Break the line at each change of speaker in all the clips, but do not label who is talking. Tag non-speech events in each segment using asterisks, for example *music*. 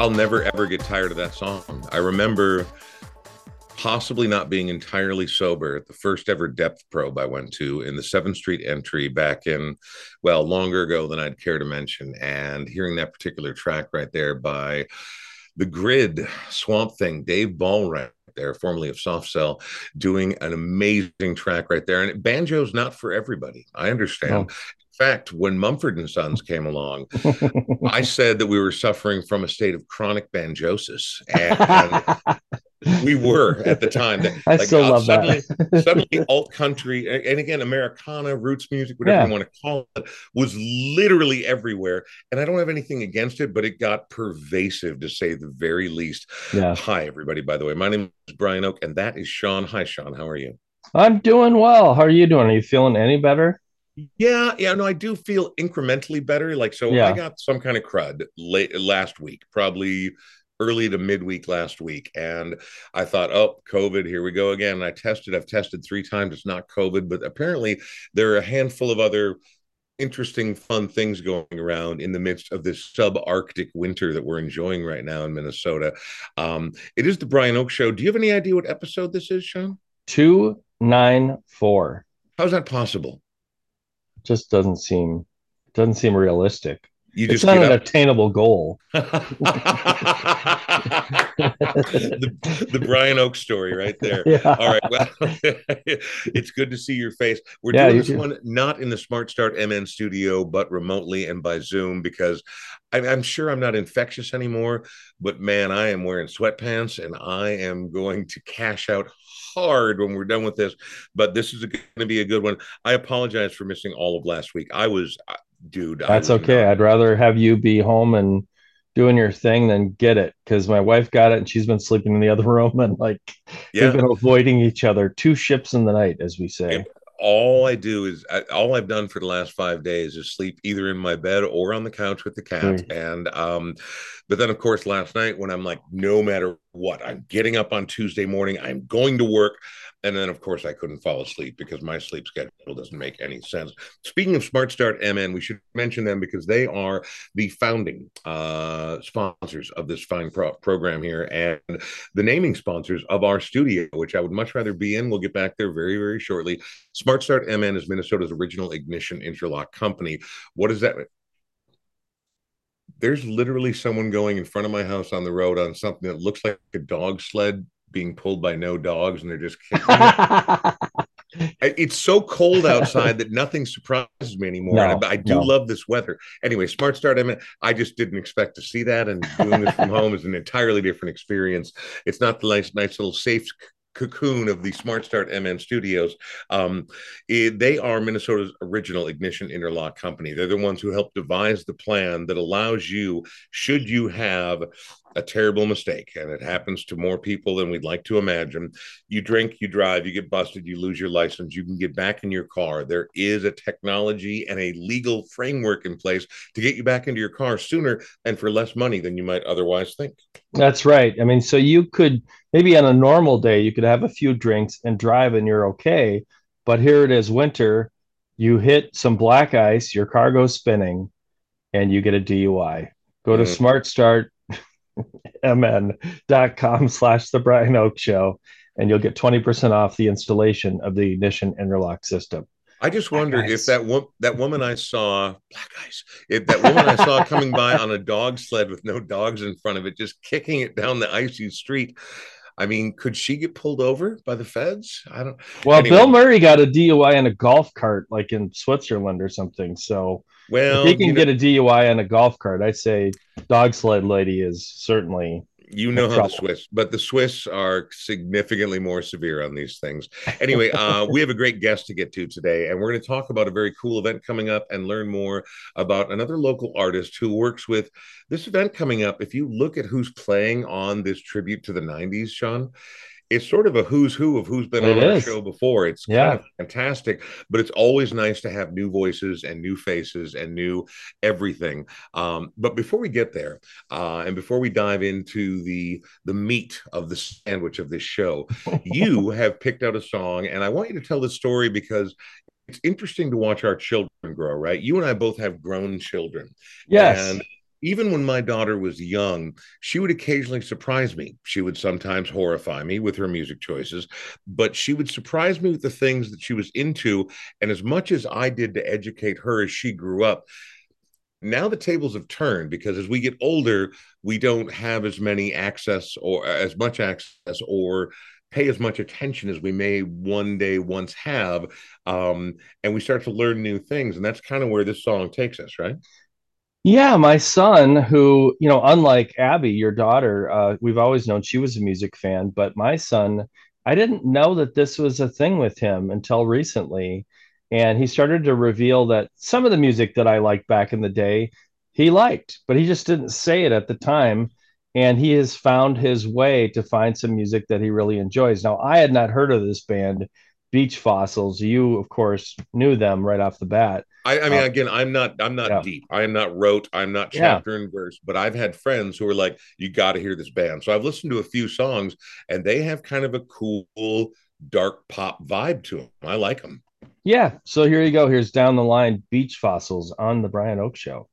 I'll never ever get tired of that song. I remember possibly not being entirely sober at the first ever depth probe I went to in the 7th Street entry back in, well, longer ago than I'd care to mention. And hearing that particular track right there by the grid swamp thing, Dave Ball right there, formerly of Soft Cell, doing an amazing track right there. And banjo's not for everybody. I understand. Fact, when Mumford and Sons came along, I *laughs* said that we were suffering from a state of chronic banjosis, and we were at the time. That,
I like, still uh, love
suddenly,
that.
suddenly, alt country, and again, Americana, roots music, whatever yeah. you want to call it, was literally everywhere. And I don't have anything against it, but it got pervasive, to say the very least.
Yeah.
Hi, everybody. By the way, my name is Brian Oak, and that is Sean. Hi, Sean. How are you?
I'm doing well. How are you doing? Are you feeling any better?
Yeah, yeah, no, I do feel incrementally better. Like, so yeah. I got some kind of crud late last week, probably early to midweek last week. And I thought, oh, COVID, here we go again. And I tested, I've tested three times. It's not COVID, but apparently there are a handful of other interesting, fun things going around in the midst of this subarctic winter that we're enjoying right now in Minnesota. Um, it is the Brian Oak Show. Do you have any idea what episode this is, Sean?
294.
How's that possible?
Just doesn't seem doesn't seem realistic.
You
it's not an attainable goal. *laughs* *laughs*
the, the Brian Oak story right there. *laughs* Yeah. All right. Well, it's good to see your face. We're yeah, doing this too. one not in the Smart Start MN studio, but remotely and by Zoom because I'm, I'm sure I'm not infectious anymore. But man, I am wearing sweatpants and I am going to cash out hard when we're done with this, but this is going to be a good one. I apologize for missing all of last week. I was, uh, dude.
That's okay. Not... I'd rather have you be home and doing your thing than get it because my wife got it and she's been sleeping in the other *laughs* room and like yeah. we've been avoiding each other. Two ships in the night, as we say
all I do is I, all I've done for the last five days is sleep either in my bed or on the couch with the cat. Mm. And um, but then of course last night when I'm like, no matter what, I'm getting up on Tuesday morning, I'm going to work. And then, of course, I couldn't fall asleep because my sleep schedule doesn't make any sense. Speaking of Smart Start MN, we should mention them because they are the founding uh, sponsors of this fine pro- program here and the naming sponsors of our studio, which I would much rather be in. We'll get back there very, very shortly. Smart Start MN is Minnesota's original ignition interlock company. What is that? mean? There's literally someone going in front of my house on the road on something that looks like a dog sled being pulled by no dogs and they're just *laughs* it's so cold outside that nothing surprises me anymore. No, I, I do no. love this weather. Anyway, Smart Start, I mean, I just didn't expect to see that. And doing this from home is an entirely different experience. It's not the nice, nice little safe cocoon of the Smart Start MN Studios. Um, it, they are Minnesota's original ignition interlock company. They're the ones who helped devise the plan that allows you, should you have a terrible mistake, and it happens to more people than we'd like to imagine. You drink, you drive, you get busted, you lose your license, you can get back in your car. There is a technology and a legal framework in place to get you back into your car sooner and for less money than you might otherwise think.
That's right. I mean, so you could maybe on a normal day, you could have a few drinks and drive and you're okay. But here it is winter, you hit some black ice, your car goes spinning, and you get a DUI. Go to mm-hmm. Smart Start mn.com slash the Brian Oak Show, and you'll get 20% off the installation of the ignition interlock system.
I just wonder if that wo- that woman I saw, black eyes, if that woman I saw coming by on a dog sled with no dogs in front of it, just kicking it down the icy street. I mean, could she get pulled over by the feds? I don't.
Well, anyway. Bill Murray got a DUI in a golf cart, like in Switzerland or something. So well, if he can get know, a DUI on a golf cart, I say dog sled lady is certainly.
You know how trouble. the Swiss, but the Swiss are significantly more severe on these things. Anyway, uh, *laughs* we have a great guest to get to today, and we're going to talk about a very cool event coming up and learn more about another local artist who works with this event coming up. If you look at who's playing on this tribute to the 90s, Sean, it's sort of a who's who of who's been it on is. our show before. It's yeah. kind of fantastic, but it's always nice to have new voices and new faces and new everything. Um, but before we get there, uh, and before we dive into the the meat of the sandwich of this show, *laughs* you have picked out a song, and I want you to tell the story because it's interesting to watch our children grow. Right, you and I both have grown children.
Yes.
And even when my daughter was young, she would occasionally surprise me. She would sometimes horrify me with her music choices, but she would surprise me with the things that she was into. And as much as I did to educate her as she grew up, now the tables have turned because as we get older, we don't have as many access or as much access or pay as much attention as we may one day once have. Um, and we start to learn new things. And that's kind of where this song takes us, right?
Yeah, my son, who, you know, unlike Abby, your daughter, uh, we've always known she was a music fan, but my son, I didn't know that this was a thing with him until recently. And he started to reveal that some of the music that I liked back in the day, he liked, but he just didn't say it at the time. And he has found his way to find some music that he really enjoys. Now, I had not heard of this band, Beach Fossils. You, of course, knew them right off the bat.
I, I mean, uh, again, I'm not, I'm not yeah. deep. I am not rote. I'm not chapter yeah. and verse. But I've had friends who are like, "You got to hear this band." So I've listened to a few songs, and they have kind of a cool, dark pop vibe to them. I like them.
Yeah. So here you go. Here's down the line beach fossils on the Brian Oak Show.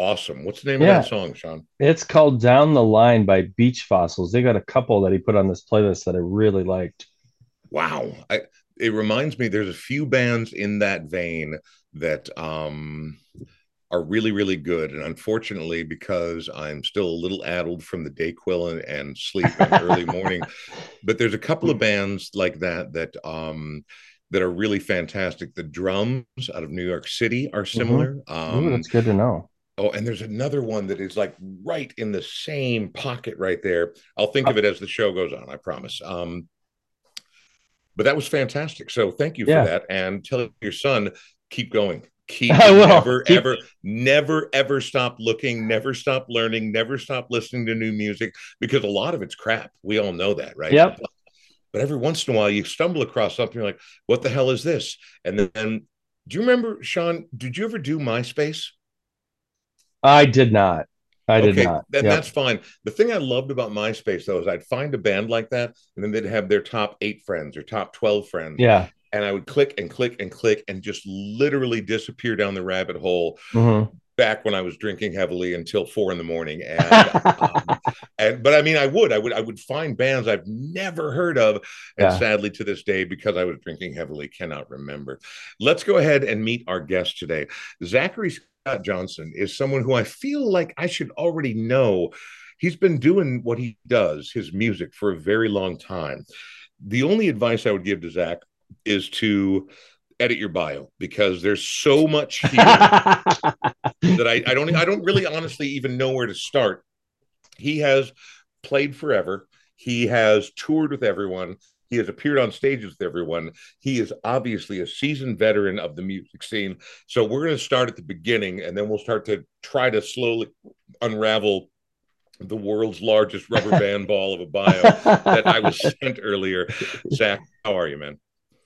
Awesome. What's the name yeah. of that song, Sean?
It's called Down the Line by Beach Fossils. They got a couple that he put on this playlist that I really liked.
Wow. I, it reminds me there's a few bands in that vein that um are really really good and unfortunately because i'm still a little addled from the dayquil and, and sleep *laughs* early morning but there's a couple of bands like that that um that are really fantastic. The drums out of New York City are mm-hmm. similar.
Mm-hmm. Um, Ooh, that's good to know.
Oh, and there's another one that is like right in the same pocket right there. I'll think of it as the show goes on. I promise. Um, but that was fantastic. So thank you yeah. for that, and tell your son keep going. Keep *laughs* never keep... ever never ever stop looking, never stop learning, never stop listening to new music because a lot of it's crap. We all know that, right?
Yep.
But every once in a while, you stumble across something you're like, "What the hell is this?" And then, do you remember, Sean? Did you ever do MySpace?
I did not. I did okay, not.
Then yep. that's fine. The thing I loved about MySpace though is I'd find a band like that, and then they'd have their top eight friends or top twelve friends.
Yeah.
And I would click and click and click and just literally disappear down the rabbit hole. Mm-hmm. Back when I was drinking heavily until four in the morning, and, um, *laughs* and but I mean, I would, I would, I would find bands I've never heard of, and yeah. sadly to this day, because I was drinking heavily, cannot remember. Let's go ahead and meet our guest today, Zachary Scott Johnson is someone who I feel like I should already know. He's been doing what he does, his music, for a very long time. The only advice I would give to Zach is to edit your bio because there's so much *laughs* here that I, I don't I don't really honestly even know where to start. He has played forever. He has toured with everyone. He has appeared on stages with everyone. He is obviously a seasoned veteran of the music scene. So we're going to start at the beginning and then we'll start to try to slowly unravel the world's largest rubber *laughs* band ball of a bio that I was sent earlier. Zach, how are you, man?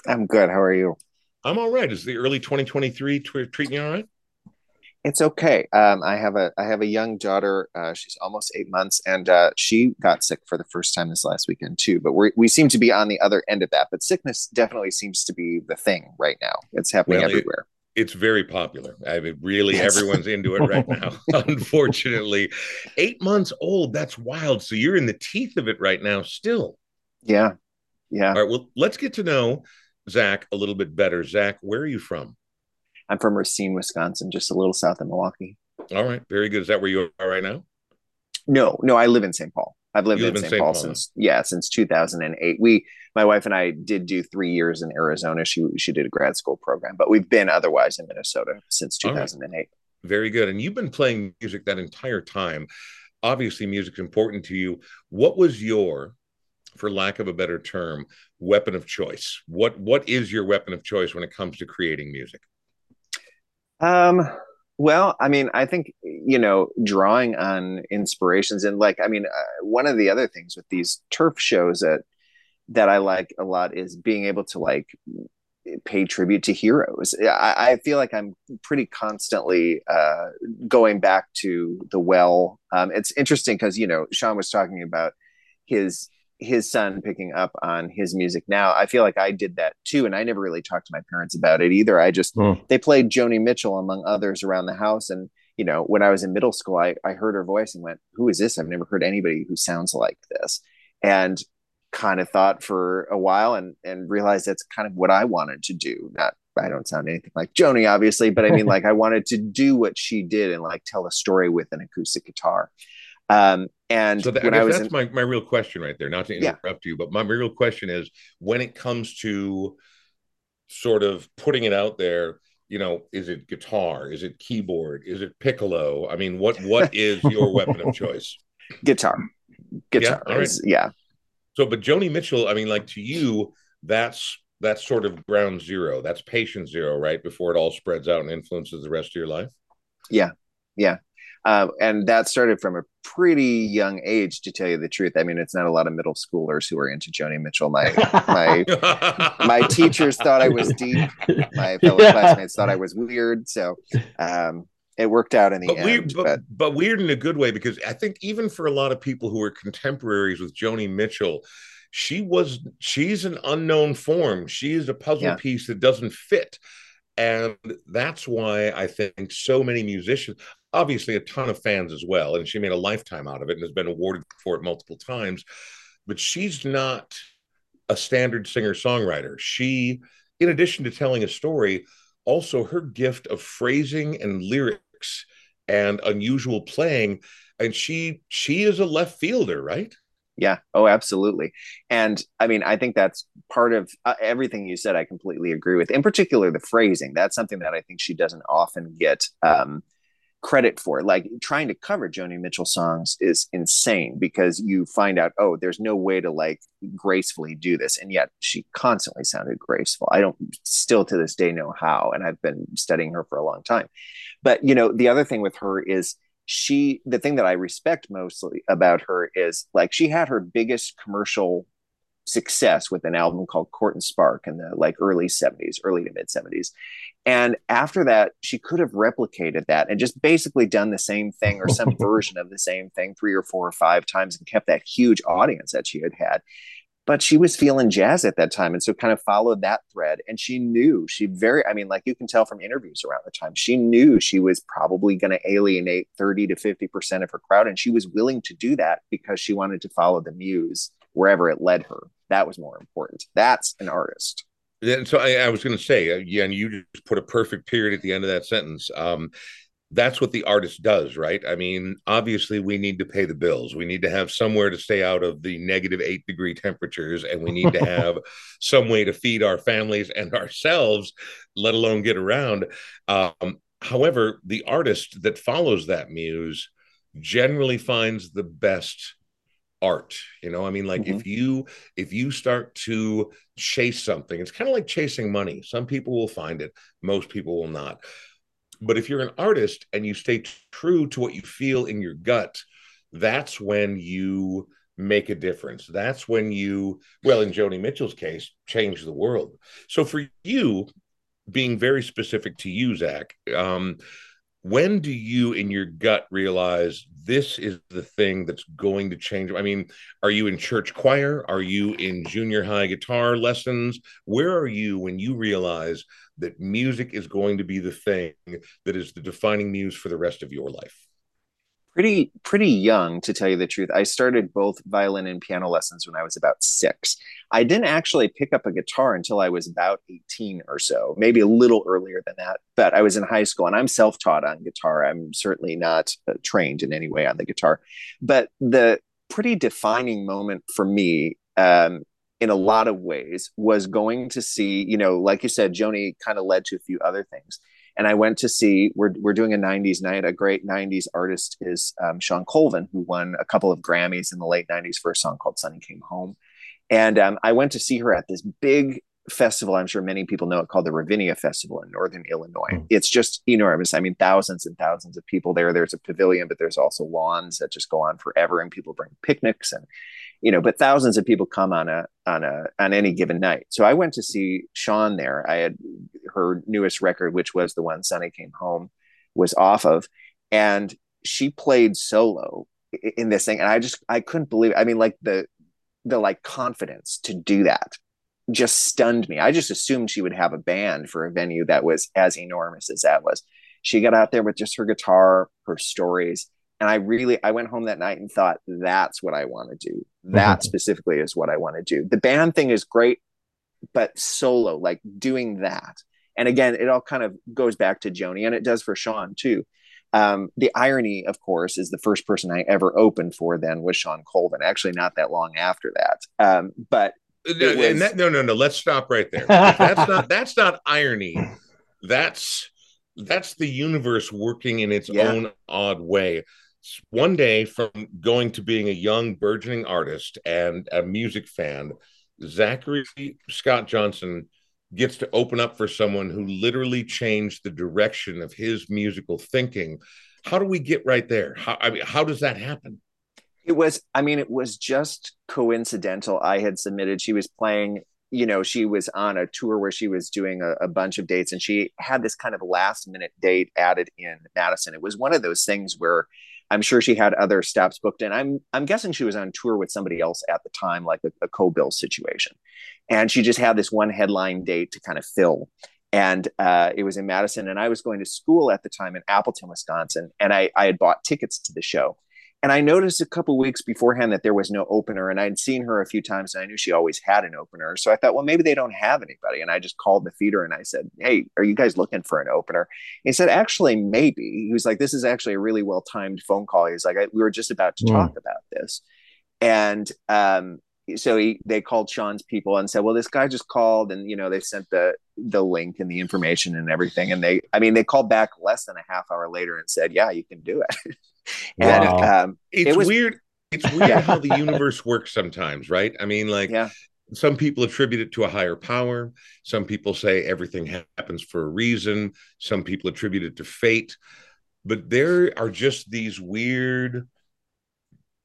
I'm good. How are you?
I'm all right. Is the early 2023 t- treating you all right?
It's okay. Um, I have a I have a young daughter. Uh, she's almost eight months, and uh, she got sick for the first time this last weekend too. But we we seem to be on the other end of that. But sickness definitely seems to be the thing right now. It's happening well, everywhere.
It, it's very popular. I mean, really, yes. everyone's into it right now. *laughs* Unfortunately, eight months old. That's wild. So you're in the teeth of it right now, still.
Yeah, yeah.
All right. Well, let's get to know Zach a little bit better. Zach, where are you from?
I'm from Racine, Wisconsin, just a little south of Milwaukee.
All right, very good. Is that where you are right now?
No, no, I live in St. Paul. I've lived in, St. Paul, Paul, since yeah, since 2008. We, my wife and I, did do three years in Arizona. She she did a grad school program, but we've been otherwise in Minnesota since 2008. Right.
Very good. And you've been playing music that entire time. Obviously, music's important to you. What was your, for lack of a better term, weapon of choice? What what is your weapon of choice when it comes to creating music?
Um, well, I mean, I think you know, drawing on inspirations and like, I mean, uh, one of the other things with these turf shows that that I like a lot is being able to like pay tribute to heroes. I, I feel like I'm pretty constantly uh, going back to the well. Um, it's interesting because you know Sean was talking about his his son picking up on his music now. I feel like I did that too. And I never really talked to my parents about it either. I just, mm. they played Joni Mitchell among others around the house. And, you know, when I was in middle school, I, I heard her voice and went, who is this? I've never heard anybody who sounds like this. And kind of thought for a while and, and realized that's kind of what I wanted to do. Not, I don't sound anything like Joni, obviously, but I mean, *laughs* like I wanted to do what she did and like tell a story with an acoustic guitar. Um, and
so that, when I, I was that's in, my, my real question right there, not to interrupt yeah. you, but my real question is when it comes to sort of putting it out there, you know, is it guitar? Is it keyboard? Is it piccolo? I mean, what what *laughs* is your weapon of choice?
Guitar. Guitar yeah, is, right. yeah.
So, but Joni Mitchell, I mean, like to you, that's that's sort of ground zero. That's patient zero, right? Before it all spreads out and influences the rest of your life.
Yeah, yeah. Uh, and that started from a pretty young age, to tell you the truth. I mean, it's not a lot of middle schoolers who are into Joni Mitchell. My my *laughs* my teachers thought I was deep. My fellow yeah. classmates thought I was weird. So um, it worked out in the
but
end.
Weird, but, but, but weird in a good way because I think even for a lot of people who were contemporaries with Joni Mitchell, she was she's an unknown form. She is a puzzle yeah. piece that doesn't fit. And that's why I think so many musicians, obviously a ton of fans as well, and she made a lifetime out of it and has been awarded for it multiple times. But she's not a standard singer songwriter. She, in addition to telling a story, also her gift of phrasing and lyrics and unusual playing. And she she is a left fielder, right?
Yeah. Oh, absolutely. And I mean, I think that's part of uh, everything you said. I completely agree with. In particular, the phrasing. That's something that I think she doesn't often get um, credit for. Like trying to cover Joni Mitchell songs is insane because you find out, oh, there's no way to like gracefully do this, and yet she constantly sounded graceful. I don't still to this day know how, and I've been studying her for a long time. But you know, the other thing with her is she the thing that I respect mostly about her is like she had her biggest commercial success with an album called Court and Spark in the like early 70s, early to mid 70s. And after that, she could have replicated that and just basically done the same thing or some *laughs* version of the same thing three or four or five times and kept that huge audience that she had had. But she was feeling jazz at that time. And so kind of followed that thread. And she knew she very, I mean, like you can tell from interviews around the time, she knew she was probably going to alienate 30 to 50% of her crowd. And she was willing to do that because she wanted to follow the muse wherever it led her. That was more important. That's an artist.
Yeah, so I, I was going to say, uh, yeah, and you just put a perfect period at the end of that sentence. Um, that's what the artist does, right? I mean, obviously, we need to pay the bills. We need to have somewhere to stay out of the negative eight degree temperatures, and we need to *laughs* have some way to feed our families and ourselves, let alone get around. Um, however, the artist that follows that muse generally finds the best art you know? I mean like mm-hmm. if you if you start to chase something it's kind of like chasing money. Some people will find it most people will not. But if you're an artist and you stay true to what you feel in your gut that's when you make a difference. That's when you well in joni mitchell's case change the world. So for you being very specific to you zach um, when do you in your gut realize this is the thing that's going to change? I mean are you in church choir? Are you in junior high guitar lessons? Where are you when you realize that music is going to be the thing that is the defining muse for the rest of your life
pretty pretty young to tell you the truth. I started both violin and piano lessons when I was about 6. I didn't actually pick up a guitar until I was about 18 or so, maybe a little earlier than that. But I was in high school and I'm self-taught on guitar. I'm certainly not uh, trained in any way on the guitar. But the pretty defining moment for me um, in a lot of ways was going to see, you know, like you said, Joni kind of led to a few other things and I went to see we're we're doing a '90s night. A great '90s artist is um, Shawn Colvin, who won a couple of Grammys in the late '90s for a song called "Sunny Came Home," and um, I went to see her at this big festival. I'm sure many people know it called the Ravinia Festival in Northern Illinois. Mm. It's just enormous. I mean, thousands and thousands of people there. There's a pavilion, but there's also lawns that just go on forever, and people bring picnics and you know, but thousands of people come on a on a on any given night. So I went to see Shawn there. I had her newest record, which was the one Sunny came home, was off of, and she played solo in this thing, and I just I couldn't believe. It. I mean, like the the like confidence to do that just stunned me. I just assumed she would have a band for a venue that was as enormous as that was. She got out there with just her guitar, her stories, and I really I went home that night and thought that's what I want to do. *laughs* That mm-hmm. specifically is what I want to do. The band thing is great, but solo, like doing that. And again, it all kind of goes back to Joni, and it does for Shawn too. Um, the irony, of course, is the first person I ever opened for then was Shawn Colvin. Actually, not that long after that. Um, but
no, was... that, no, no, no. Let's stop right there. *laughs* that's not that's not irony. That's that's the universe working in its yeah. own odd way one day from going to being a young burgeoning artist and a music fan zachary scott johnson gets to open up for someone who literally changed the direction of his musical thinking. How do we get right there? How i mean how does that happen?
It was i mean it was just coincidental. I had submitted she was playing you know she was on a tour where she was doing a, a, bunch of dates and she had this kind of last minute date added in madison. It was one of those things where I'm sure she had other stops booked, and I'm I'm guessing she was on tour with somebody else at the time, like a, a co-bill situation, and she just had this one headline date to kind of fill, and uh, it was in Madison, and I was going to school at the time in Appleton, Wisconsin, and I I had bought tickets to the show, and I noticed a couple weeks beforehand that there was no opener, and I'd seen her a few times, and I knew she always had an opener. So I thought, well, maybe they don't have anybody. And I just called the feeder and I said, "Hey, are you guys looking for an opener?" he said, "Actually, maybe." He was like, "This is actually a really well timed phone call." He was like, "We were just about to mm. talk about this," and um, so he they called Shawn's people and said, "Well, this guy just called, and you know they sent the the link and the information and everything." And they, I mean, they called back less than a half hour later and said, "Yeah, you can do it." *laughs* *laughs*
and wow. um, it's it was, weird. It's weird *laughs* how the universe works sometimes, right? I mean, like, yeah. some people attribute it to a higher power. Some people say everything happens for a reason. Some people attribute it to fate. But there are just these weird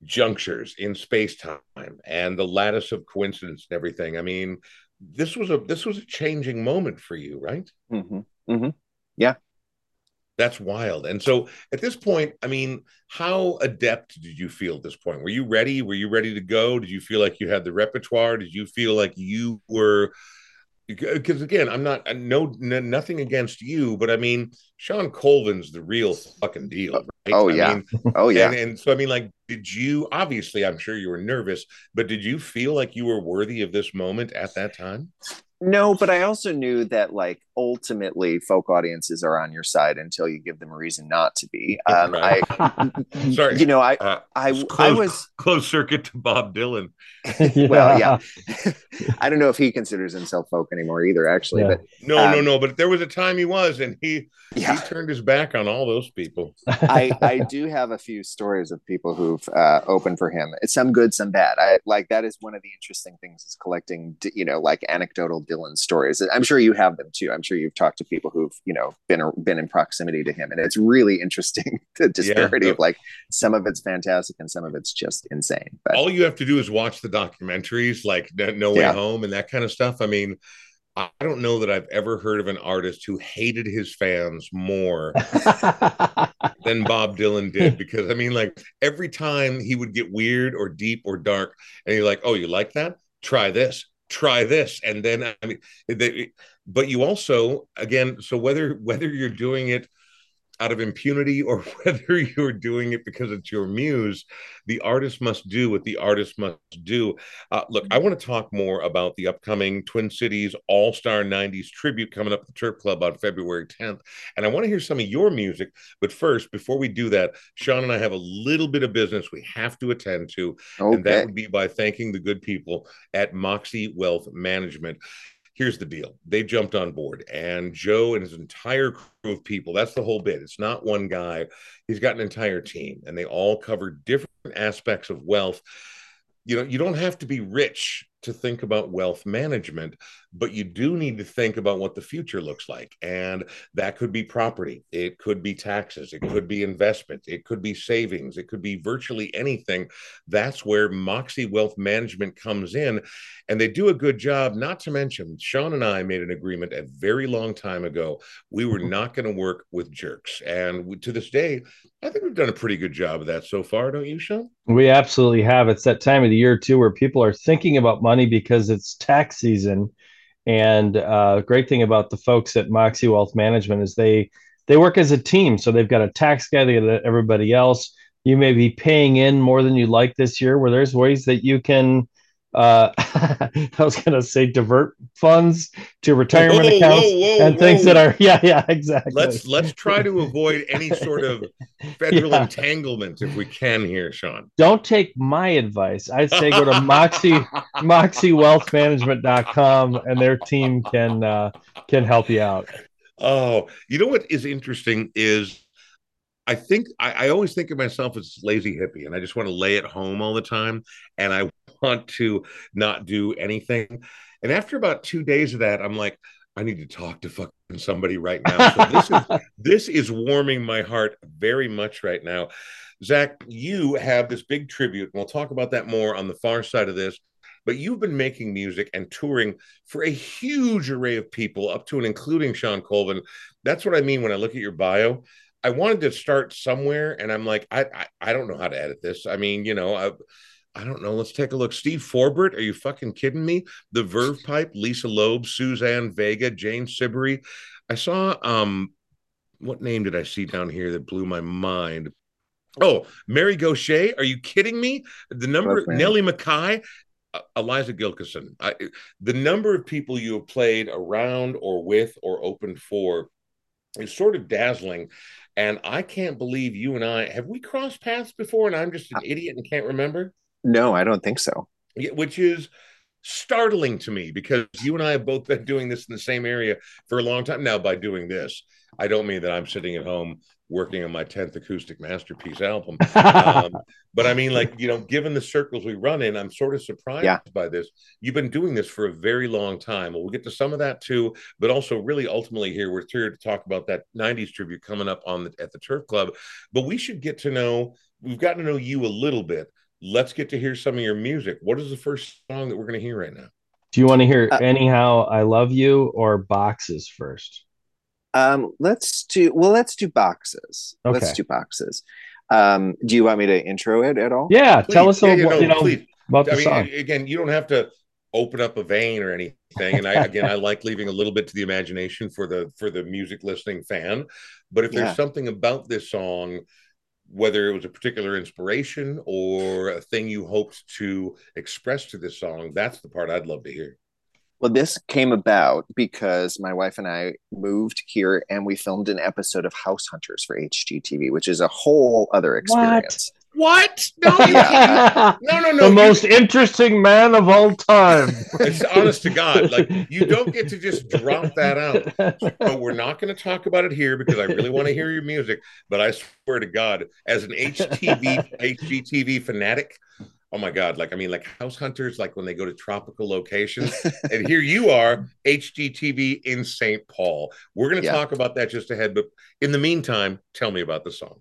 junctures in space time and the lattice of coincidence and everything. I mean, this was a this was a changing moment for you, right?
Mm-hmm. Mm-hmm. Yeah,
that's wild. And so at this point, I mean, how adept did you feel at this point? Were you ready? Were you ready to go? Did you feel like you had the repertoire? Did you feel like you were because again, I'm not uh, no, no, nothing against you, but I mean, Shawn Colvin's the real fucking deal. Right?
Oh yeah,
mean, *laughs*
oh yeah.
And, and, so I mean, like, did you? Obviously, I'm sure you were nervous, but did you feel like you were worthy of this moment at that time?
No, but I also knew that like ultimately folk audiences are on your side until you give them a reason not to be. *laughs* Um, right. I, *laughs* sorry, you know, I, uh, I, close, I was *laughs*
close circuit to Bob Dylan.
yeah. Well, yeah, I don't know if he considers himself folk anymore either, actually. Yeah. But
no, um, no, no. But there was a time he was, and he yeah. he turned his back on all those people.
I I do have a few stories of people who've uh, opened for him. It's some good, some bad. I like that is one of the interesting things is collecting, you know, like anecdotal Dylan stories. I'm sure you have them too. I'm sure you've talked to people who've you know been been in proximity to him, and it's really interesting *laughs* the disparity yeah. of like some of it's fantastic and some of it's just insane.
But all you have to do is watch the documentaries, like No Way yeah. Home and that kind of stuff. I mean. I don't know that I've ever heard of an artist who hated his fans more *laughs* than Bob Dylan did. Because I mean, like every time he would get weird or deep or dark, and you're like, "Oh, you like that? Try this try this and then i mean they, but you also again so whether whether you're doing it out of impunity or *laughs* whether you're doing it because it's your muse, the artist must do what the artist must do. Uh, look, I want to talk more about the upcoming Twin Cities All Star 90s tribute coming up at the Turf Club on February 10th. And I want to hear some of your music. But first, before we do that, Sean and I have a little bit of business we have to attend to. Okay. And that would be by thanking the good people at Moxie Wealth Management here's the deal. They jumped on board and joe and his entire crew of people that's the whole bit. It's not one guy. He's got an entire team and they all cover different aspects of wealth. You know you don't have to be rich to think about wealth management, but you do need to think about what the future looks like. And that could be property, it could be taxes, it could be investment, it could be savings, it could be virtually anything. That's where Moxie Wealth Management comes in. And they do a good job, not to mention, Sean and I made an agreement a very long time ago. We were mm-hmm. not going to work with jerks. And we, to this day, I think we've done a pretty good job of that so far, don't you, Sean?
We absolutely have. It's that time of the year, too, where people are thinking about money because it's tax season. And uh, great thing about the folks at Moxie Wealth Management is they they work as a team. So they've got a tax guy, they got everybody else. You may be paying in more than you like this year, where there's ways that you can uh, *laughs* I was going to say divert funds to retirement whoa, accounts whoa, whoa, and things that are *laughs* yeah yeah exactly.
Let's let's try to avoid any sort of federal yeah. entanglement if we can here, Sean.
Don't take my advice. I'd say go to Moxie *laughs* MoxieWealthManagement.com and their team can uh, can help you out.
Oh, you know what is interesting is I think I, I, always think of myself as lazy hippie, and I just want to lay at home all the time, and I *laughs* want to not do anything. And after about two days of that, I'm like, I need to talk to fucking somebody right now. So this is *laughs* this is warming my heart very much right now. Zach, you have this big tribute, and we'll talk about that more on the far side of this. But you've been making music and touring for a huge array of people, up to and including Shawn Colvin. That's what I mean when I look at your bio. I wanted to start somewhere, and I'm like, I, I, I don't know how to edit this. I mean, you know, I, I don't know. Let's take a look. Steve Forbert, are you fucking kidding me? The Verve Pipe, Lisa Loeb, Suzanne Vega, Jane Siberry. I saw um, what name did I see down here that blew my mind? Oh, Mary Gauthier. Are you kidding me? The number Nellie McKay, uh, Eliza Gilkyson. I, the number of people you have played around or with or opened for is sort of dazzling. And I can't believe you and I have we crossed paths before, and I'm just an uh, idiot and can't remember.
No, I don't think so.
Yeah, which is startling to me because you and I have both been doing this in the same area for a long time now. By doing this, I don't mean that I'm sitting at home working on my 10th acoustic masterpiece album. *laughs* um, but I mean, like, you know, given the circles we run in, I'm sort of surprised yeah. by this. You've been doing this for a very long time. We'll get to some of that too, but also really ultimately here, we're here to talk about that 90s tribute coming up on the, at the Turf Club. But we should get to know, we've gotten to know you a little bit. let's get to hear some of your music. What is the first song that we're going to hear right now?
Do you want to hear uh, anyhow I love you or boxes first?
Um, let's do well. Let's do boxes. Okay. Let's do boxes. Um, do you want me to intro it at all?
Yeah, please. tell us yeah, you know, please. about the I mean, song.
Again, you don't have to open up a vein or anything. And I *laughs* again, I like leaving a little bit to the imagination for the for the music listening fan. But if there's yeah. something about this song whether it was a particular inspiration or a thing you hoped to express to this song, that's the part I'd love to hear.
Well, this came about because my wife and I moved here and we filmed an episode of House Hunters for HGTV, which is a whole other experience.
What? *laughs* No, no, no, no.
The most interesting man of all time. *laughs*
It's honest to God. Like you don't get to just drop that out. But we're not going to talk about it here because I really want to hear your music. But I swear to God, as an HTV HGTV fanatic, oh my god like i mean like house hunters like when they go to tropical locations *laughs* and here you are hgtv in st paul we're going to yeah. talk about that just ahead but in the meantime tell me about the song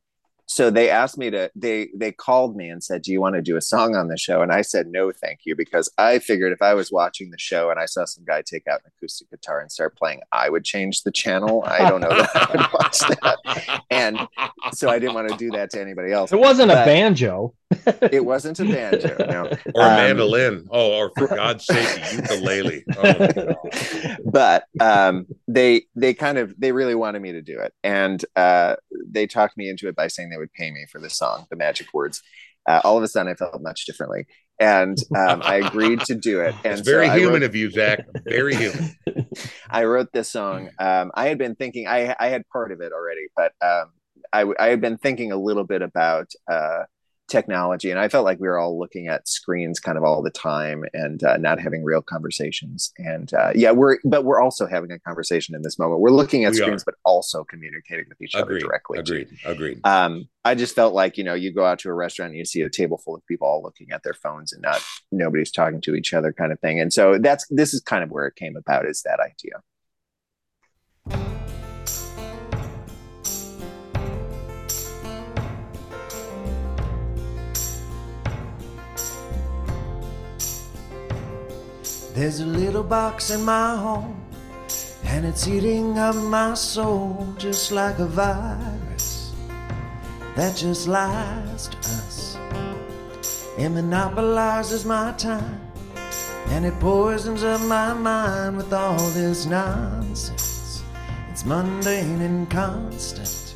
so they asked me to they they called me and said do you want to do a song on the show? And i said no thank you because i figured if i was watching the show and i saw some guy take out an acoustic guitar and start playing i would change the channel. I don't know that i would *laughs* watch that. And so i didn't want to do that to anybody else.
It wasn't but a banjo.
it wasn't a banjo no. *laughs*
Or a um, mandolin. Oh or for god's sake ukulele. Oh,
but um, they they kind of they really wanted me to do it. And uh, they talked me into it by saying they would pay me for the song, the magic words. Uh, all of a sudden, I felt much differently, and um, I agreed to do it. *laughs* And
it's very so human wrote, of you, Zach. Very *laughs* human.
I wrote this song. Um, I had been thinking. I I had part of it already, but um, I I had been thinking a little bit about. Uh, technology and i felt like we were all looking at screens kind of all the time and uh, not having real conversations. And uh, yeah we're but we're also having a conversation in this moment. We're looking at we screens are. but also communicating with each agreed, other directly.
Agreed. Agreed.
Um, i just felt like you know you go out to a restaurant and you see a table full of people all looking at their phones and not nobody's talking to each other kind of thing. And so that's this is kind of where it came about is that idea
There's a little box in my home, and it's eating up my soul just like a virus that just lies to us. It monopolizes my time, and it poisons up my mind with all this nonsense. It's mundane and constant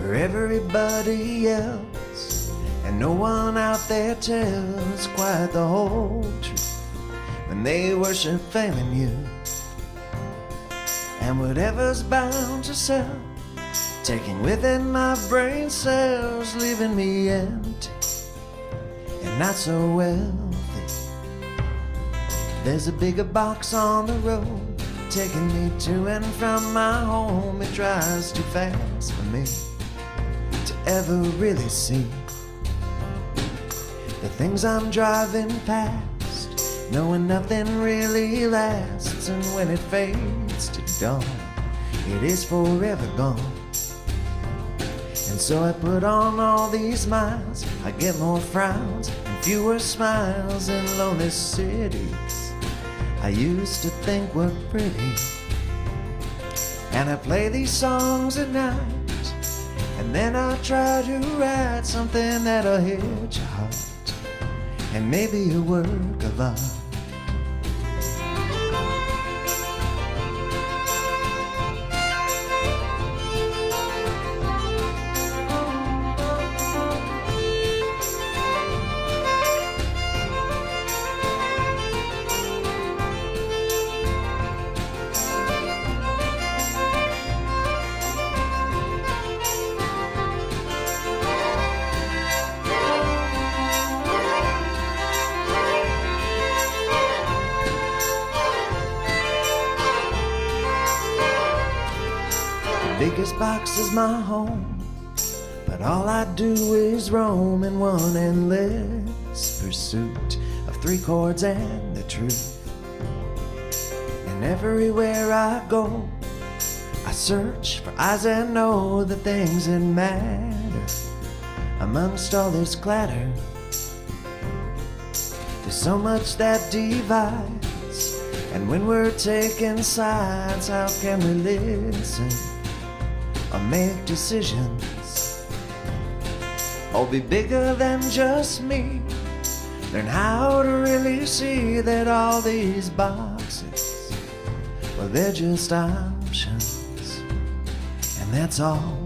for everybody else, and no one out there tells quite the whole truth and they worship failing you. And whatever's bound to sell, taking within my brain cells, leaving me empty and not so wealthy. There's a bigger box on the road, taking me to and from my home. It drives too fast for me to ever really see the things I'm driving past knowing nothing really lasts, and when it fades to dawn, it is forever gone. And so I put on all these miles, I get more frowns and fewer smiles in lonely cities. I used to think were pretty. And I play these songs at night, and then I try to write something that'll hit your heart, and maybe a work of art. is my home. But all I do is roam in one endless pursuit of three chords and the truth. And everywhere I go, I search for eyes that know the things that matter amongst all this clatter. There's so much that divides, and when we're taking sides, how can we listen or make decisions? Or be bigger than just me? Learn how to really see that all these boxes, well, they're just options, and that's all.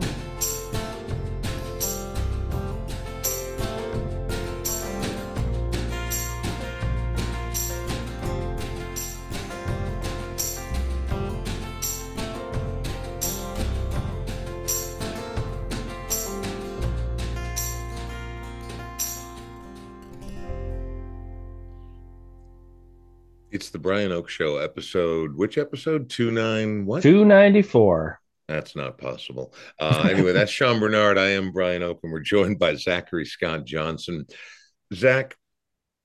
It's the Brian Oake Show episode. Which episode? Two nine what?
Two ninety four.
That's not possible. Uh, anyway, that's Sean Bernard. I am Brian Oake, and we're joined by Zachary Scott Johnson. Zach,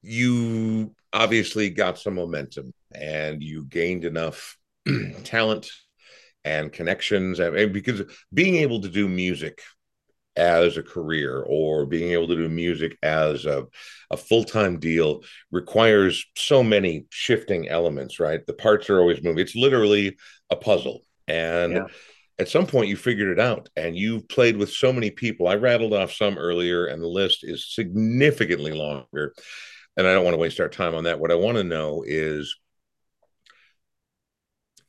you obviously got some momentum, and you gained enough *clears throat* talent and connections, and because being able to do music as a career or being able to do music as a, a full-time deal requires so many shifting elements right? The parts are always moving. It's literally a puzzle. And yeah. at some point you figured it out and you've played with so many people. I rattled off some earlier and the list is significantly longer and i don't want to waste our time on that. What i want to know is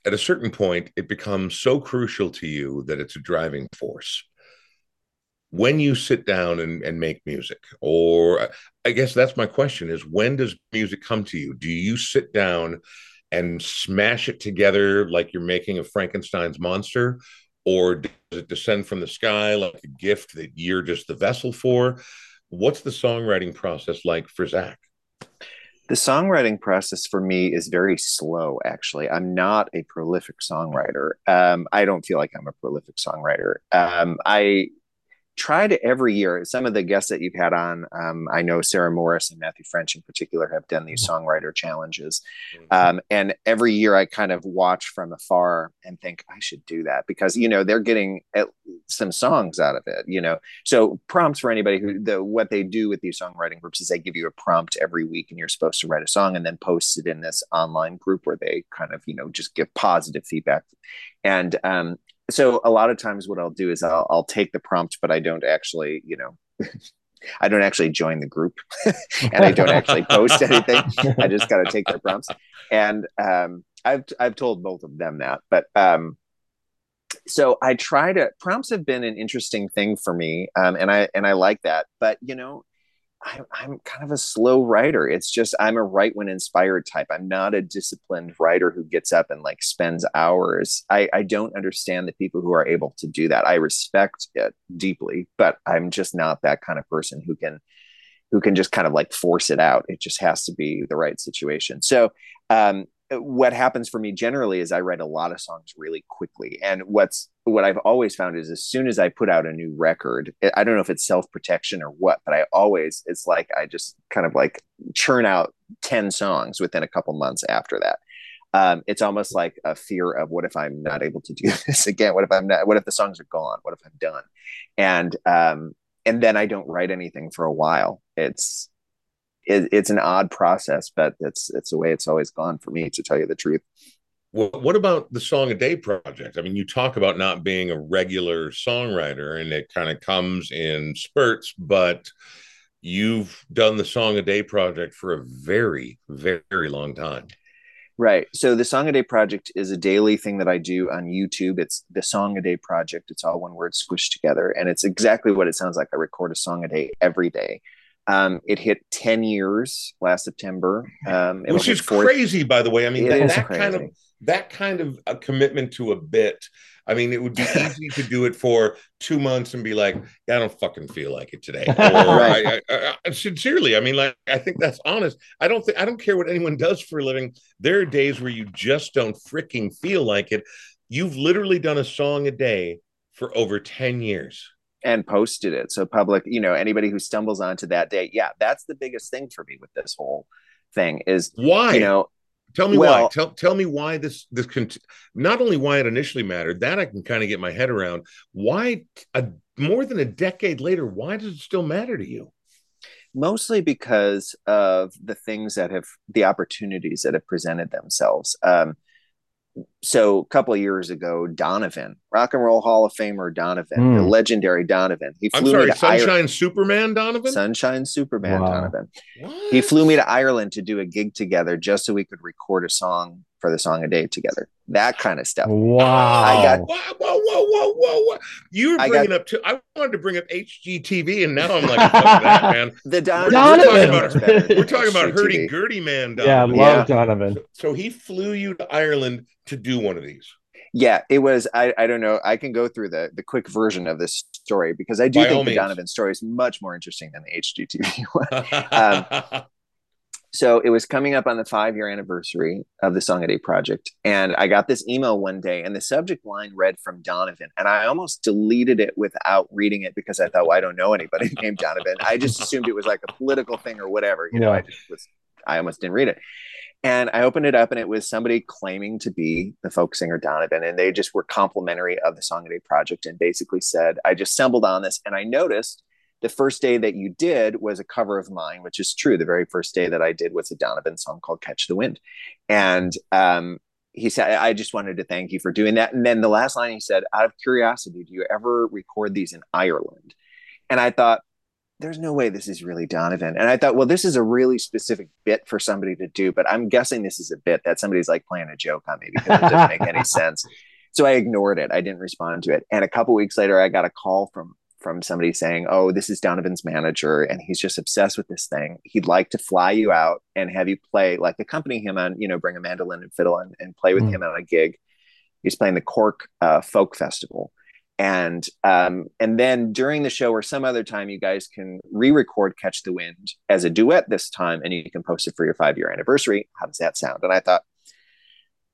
at a certain point it becomes so crucial to you that it's a driving force when you sit down and, and make music or i guess that's my question is when does music come to you? Do you sit down and smash it together like you're making a frankenstein's monster or does it descend from the sky like a gift that you're just the vessel for? What's the songwriting process like for zach?
The songwriting process for me is very slow actually. I'm not a prolific songwriter. Um, i don't feel like i'm a prolific songwriter. Um, i try to every year some of the guests that you've had on um, i know sarah morris and matthew french in particular have done these mm-hmm. songwriter challenges mm-hmm. um, and every year i kind of watch from afar and think i should do that because you know they're getting some songs out of it you know so prompts for anybody who the what they do with these songwriting groups is they give you a prompt every week and you're supposed to write a song and then post it in this online group where they kind of you know just give positive feedback and um, so a lot of times what I'll do is I'll, I'll take the prompt, but I don't actually, you know, *laughs* I don't actually join the group *laughs* and I don't actually post anything. *laughs* I just got to take their prompts. And um, I've, I've told both of them that, but um, so I try to prompts have been an interesting thing for me. Um, and I, and I like that, but you know, I, I'm kind of a slow writer. It's just I'm a write when inspired type. I'm not a disciplined writer who gets up and like spends hours. I, I don't understand the people who are able to do that. I respect it deeply, but I'm just not that kind of person who can who can just kind of like force it out. It just has to be the right situation. So um, what happens for me generally is I write a lot of songs really quickly. And what's what I've always found is as soon as I put out a new record, I don't know if it's self protection or what, but I always it's like I just kind of like churn out 10 songs within a couple months after that. Um, it's almost like a fear of what if I'm not able to do *laughs* this again? What if I'm not, what if the songs are gone? What if I'm done? And, um, and then I don't write anything for a while. It's, it, it's an odd process, but it's it's the way it's always gone for me, to tell you the truth.
Well, what about the Song a Day project? I mean, you talk about not being a regular songwriter, and it kind of comes in spurts, but you've done the Song a Day project for a very, very long time.
Right. So the Song a Day project is a daily thing that I do on YouTube. It's the Song a Day project. It's all one word squished together. And it's exactly what it sounds like. I record a song a day every day. Um, it hit 10 years last September. Um,
Which is fourth... crazy, by the way. I mean, that, that kind of that kind of a commitment to a bit. I mean, it would be *laughs* easy to do it for two months and be like, yeah, I don't fucking feel like it today. *laughs* Or right. I, I, I, sincerely, I mean, like, I think that's honest. I don't think I don't care what anyone does for a living. There are days where you just don't freaking feel like it. You've literally done a song a day for over 10 years
and posted it so public you know anybody who stumbles onto that day yeah that's the biggest thing for me with this whole thing is
why
you know
Tell me well, why. Tell tell me why this this cont- not only why it initially mattered that I can kind of get my head around. Why a, more than a decade later? Why does it still matter to you?
Mostly because of the things that have the opportunities that have presented themselves. Um, so a couple of years ago, Donovan, Rock and Roll Hall of Famer Donovan, mm. the hmm. legendary Donovan.
He flew I'm sorry, me to Sunshine Ireland. Superman Donovan?
Sunshine Superman wow. Donovan. What? He flew me to Ireland to do a gig together just so we could record a song for the song a day together. That kind of stuff.
Wow.
I got whoa, whoa, whoa, whoa, whoa, whoa. You were bringing got, up to I wanted to bring up HGTV and now I'm like, that, *laughs* man.
The Don-
Donovan. We're talking about, we're talking about Hurdy Gurdy Man
Donovan. Yeah, love yeah. Donovan.
So, so he flew you to Ireland to do one of these.
Yeah, it was. I, I don't know. I can go through the the quick version of this story because I do By think the Donovan story is much more interesting than the HGTV *laughs* one. *laughs* um, so it was coming up on the five year anniversary of the Song a Day project. And I got this email one day, and the subject line read from Donovan. And I almost deleted it without reading it because I thought, well, I don't know anybody *laughs* named Donovan. I just assumed it was like a political thing or whatever. You know, I just was, I almost didn't read it. And I opened it up, and it was somebody claiming to be the folk singer Donovan. And they just were complimentary of the Song a Day project and basically said, I just stumbled on this and I noticed the first day that you did was a cover of mine, which is true. The very first day that I did was a Donovan song called Catch the Wind. And um, he said, I just wanted to thank you for doing that. And then the last line he said, out of curiosity, do you ever record these in Ireland? And I thought, there's no way this is really Donovan. And I thought, well, this is a really specific bit for somebody to do, but I'm guessing this is a bit that somebody's like playing a joke on me because it doesn't make any *laughs* sense. So I ignored it. I didn't respond to it. And a couple weeks later, I got a call from from somebody saying, "Oh, this is Donovan's manager, and he's just obsessed with this thing. He'd like to fly you out and have you play, like accompany him on, you know, bring a mandolin and fiddle and, and play with mm. him on a gig." He's playing the Cork uh, Folk Festival, and um, and then during the show or some other time, you guys can re-record "Catch the Wind" as a duet this time, and you can post it for your five-year anniversary. How does that sound? And I thought,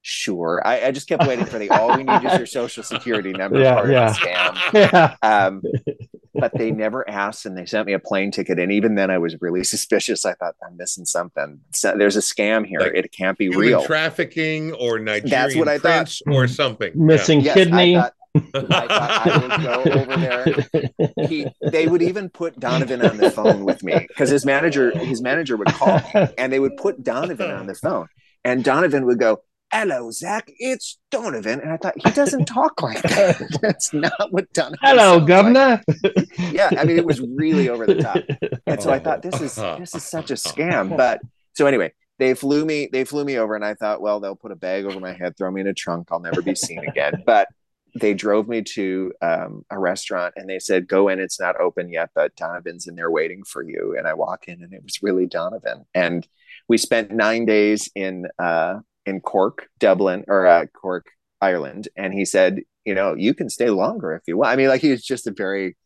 sure. I, I, just kept waiting for the all we need is your social security number *laughs*
yeah, part yeah.
scam. *laughs* Yeah. Um, *laughs* but they never asked and they sent me a plane ticket. And even then I was really suspicious. I thought I'm missing something. So there's a scam here. Like it can't be real.
Trafficking or Nigerian That's what I thought. or something.
Missing yeah. kidney.
Yes, I I would go over there. He, they would even put Donovan on the phone with me because his manager, his manager would call and they would put Donovan on the phone. And Donovan would go, hello, Zach, it's Donovan. And I thought, he doesn't talk like that. *laughs* That's not what Donovan
Hello, governor.
Like. yeah, I mean, it was really over the top. And so I thought, this is this is such a scam. But so anyway, they flew me, they flew me over, and I thought, well, they'll put a bag over my head, throw me in a trunk, I'll never be seen again. But they drove me to um, a restaurant and they said, Go in, it's not open yet, but Donovan's in there waiting for you. And I walk in and it was really Donovan. And we spent nine days in uh, in Cork, Dublin, or uh, Cork, Ireland, and he said, you know, you can stay longer if you want. I mean, like he was just a very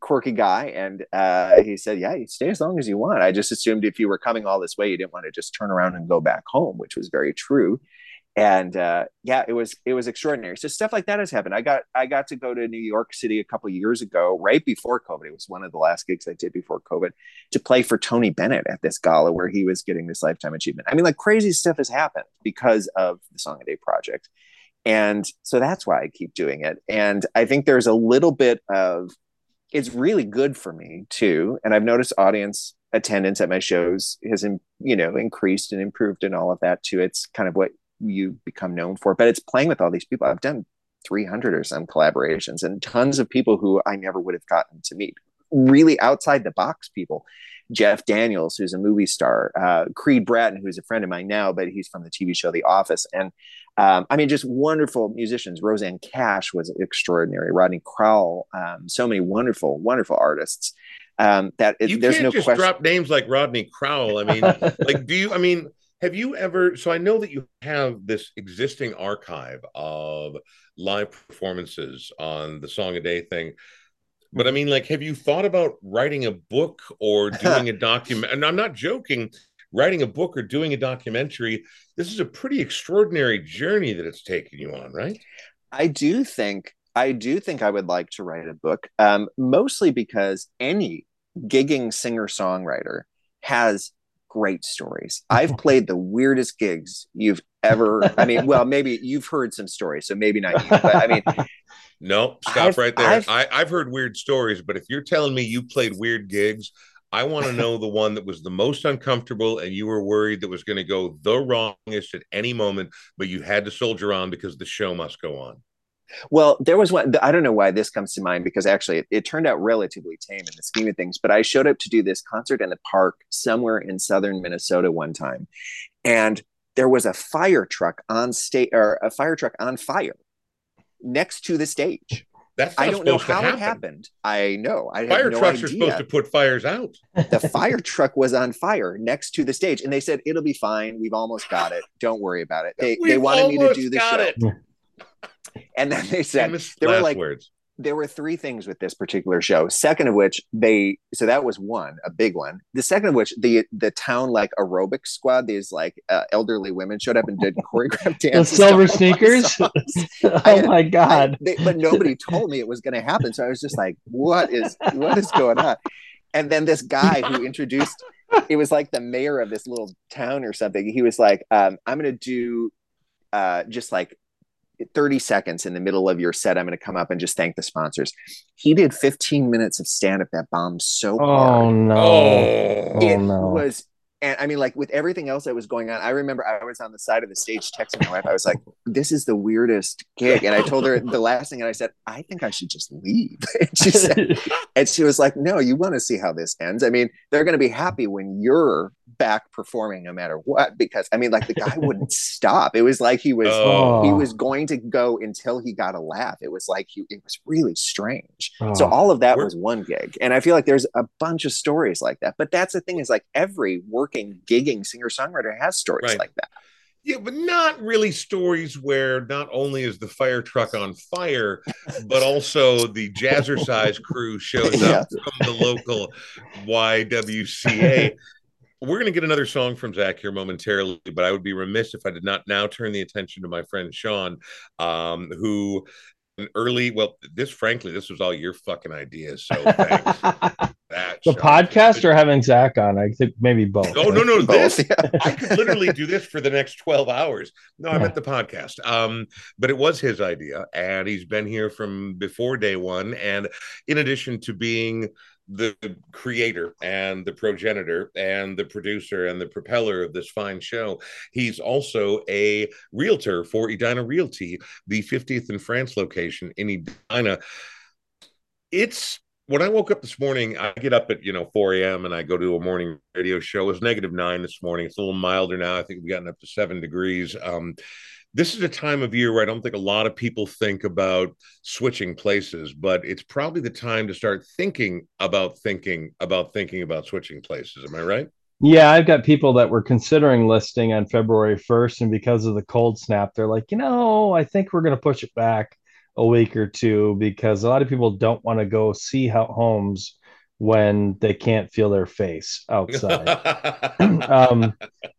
quirky guy, and uh, he said, yeah, you stay as long as you want. I just assumed if you were coming all this way, you didn't want to just turn around and go back home, which was very true and uh, yeah, it was it was extraordinary. So stuff like that has happened. I got I got to go to New York City a couple years ago, right before COVID. It was one of the last gigs I did before COVID to play for Tony Bennett at this gala where he was getting this lifetime achievement. I mean, like crazy stuff has happened because of the Song a Day project, and so that's why I keep doing it. And I think there's a little bit of it's really good for me too. And I've noticed audience attendance at my shows has you know increased and improved and all of that too. It's kind of what you become known for. But it's playing with all these people. I've done 300 or some collaborations and tons of people who I never would have gotten to meet. Really outside the box people. Jeff Daniels, who's a movie star, uh, Creed Bratton, who's a friend of mine now, but he's from the TV show The Office. And um, I mean, just wonderful musicians. rosanne Cash was extraordinary. Rodney Crowell, um, so many wonderful, wonderful artists. Um, that
it,
you there's
can't
no
just
question.
drop names like Rodney Crowell. I mean, *laughs* like, do you? I mean, have you ever? So I know that you have this existing archive of live performances on the Song a Day thing. But I mean, like, have you thought about writing a book or *laughs* doing a document? And I'm not joking. Writing a book or doing a documentary. This is a pretty extraordinary journey that it's taken you on, right?
I do think I do think I would like to write a book, um, mostly because any gigging singer songwriter has great stories. *laughs* I've played the weirdest gigs you've ever. I mean, *laughs* well, maybe you've heard some stories, so maybe not you, but I mean. *laughs*
No, stop I've, right there. I've, I, I've heard weird stories, but if you're telling me you played weird gigs, I want to know the one that was the most uncomfortable and you were worried that was going to go the wrongest at any moment, but you had to soldier on because the show must go on.
Well, there was one. I don't know why this comes to mind because actually it, it, turned out relatively tame in the scheme of things. But I showed up to do this concert in the park somewhere in southern Minnesota one time, and there was a fire truck on state or a fire truck on fire next to the stage.
That's
I don't know how it happened. I know. I
fire
no
trucks
idea.
are supposed to put fires out.
the fire truck was on fire next to the stage, and they said it'll be fine. We've almost got it. Don't worry about it. They they wanted me to do the show. It. And then they said there were like words. there were three things with this particular show. Second of which they so that was one, a big one. The second of which the the town like aerobic squad, these like uh, elderly women showed up and did *laughs* choreographed dances.
the silver sneakers. *laughs* oh had, my god!
I, they, but nobody told me it was going to happen, so I was just like, "What is what is going on?" And then this guy who introduced it was like the mayor of this little town or something. He was like, um, "I'm going to do uh, just like 30 seconds in the middle of your set, I'm going to come up and just thank the sponsors. He did 15 minutes of stand up that bombed so
oh,
hard.
No. Oh.
oh, it
no.
was and I mean, like with everything else that was going on, I remember I was on the side of the stage texting my wife. I was like, "This is the weirdest gig," and I told her the last thing, and I said, "I think I should just leave." *laughs* and she said, *laughs* and she was like, "No, you want to see how this ends. I mean, they're going to be happy when you're back performing, no matter what." Because I mean, like the guy wouldn't *laughs* stop. It was like he was oh. he was going to go until he got a laugh. It was like he it was really strange. Oh. So all of that was one gig, and I feel like there's a bunch of stories like that. But that's the thing is like every working, gigging singer songwriter has stories right. like that.
Yeah, but not really stories where not only is the fire truck on fire, but also the jazzercise crew shows *laughs* yeah. up from the local YWCA. We're going to get another song from Zach here momentarily, but I would be remiss if I did not now turn the attention to my friend Sean, um, who an early well this frankly this was all your fucking ideas so *laughs* thanks
that the podcast or having zach on? I think maybe both.
Oh no no *laughs* both, this yeah. i could *laughs* literally do this for the next 12 hours. No i meant the podcast um but it was his idea and he's been here from before day one and in addition to being the creator and the progenitor and the producer and the propeller of this fine show. He's also a realtor for Edina Realty, the 50th and France location in Edina. It's when I woke up this morning, I get up at you know 4 a.m. and I go to a morning radio show. It was negative nine this morning. It's a little milder now. I think we've gotten up to seven degrees. Um, this is a time of year where I don't think a lot of people think about switching places, but it's probably the time to start thinking about thinking about thinking about switching places. Am I right?
Yeah, I've got people that were considering listing on February 1st, and because of the cold snap, they're like, you know, I think we're going to push it back a week or two because a lot of people don't want to go see how homes when they can't feel their face outside. *laughs* *clears throat* um,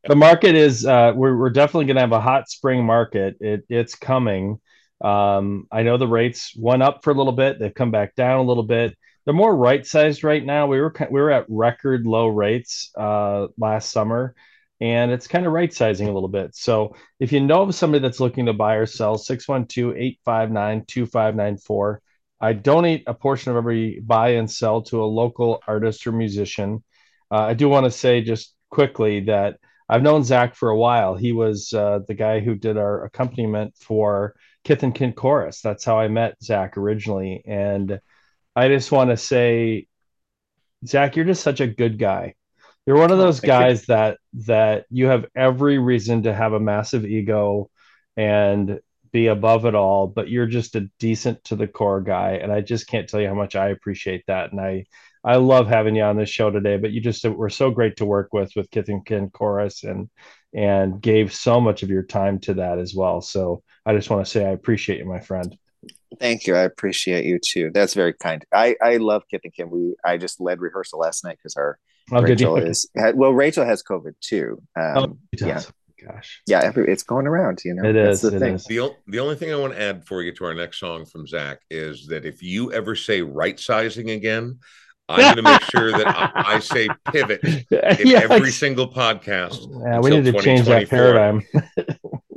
the market is uh, we're, we're definitely going to have a hot spring market. It, it's coming. Um, I know the rates went up for a little bit. They've come back down a little bit. They're more right sized right now. We were we were at record low rates uh, last summer, and it's kind of right sizing a little bit. So if you know of somebody that's looking to buy or sell, 612 859 2594 I donate a portion of every buy and sell to a local artist or musician. Uh, I do want to say just quickly that I've known Zach for a while. He was uh, the guy who did our accompaniment for Kith and Kin Chorus. That's how I met Zach originally. And I just want to say, Zach, you're just such a good guy. You're one of those guys that that you have every reason to have a massive ego and be above it all, but you're just a decent to the core guy. And I just can't tell you how much I appreciate that. And I, I love having you on this show today, but you just were so great to work with, with Kith and Kin Chorus and, and gave so much of your time to that as well. So I just want to say, I appreciate you, my friend.
Thank you. I appreciate you too. That's very kind. I, I love Kith and Kin. We, I just led rehearsal last night because our oh, Rachel is, well, Rachel has COVID too. Um, oh, yeah
gosh.
Yeah, every, it's going around, you know.
It That's is. The, thing. Is.
the, the only thing I want to add for you to our next song from Zach is that if you ever say right sizing again, I'm going to make sure that I, *laughs* I say pivot in *laughs* yeah, every single podcast.
Yeah, we need to change that paradigm.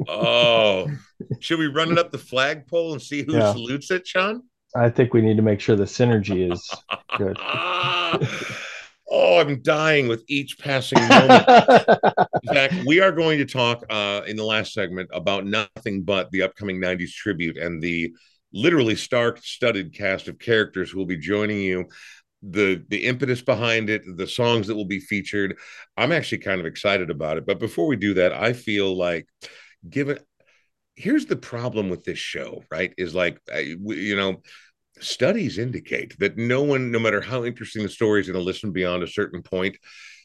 oh, *laughs* should we run it up the flagpole and see who yeah. salutes it, Sean?
I think we need to make sure the synergy is good.
Oh, I'm dying with each passing moment. *laughs* in fact, we are going to talk uh, in the last segment about nothing but the upcoming 90s tribute and the literally star studded cast of characters who will be joining you. The the impetus behind it the songs that will be featured. I'm actually kind of excited about it. But before we do that i feel like given here's the problem with this show right? Is like you know studies indicate that no one, no matter how interesting the story is, going to listen beyond a certain point.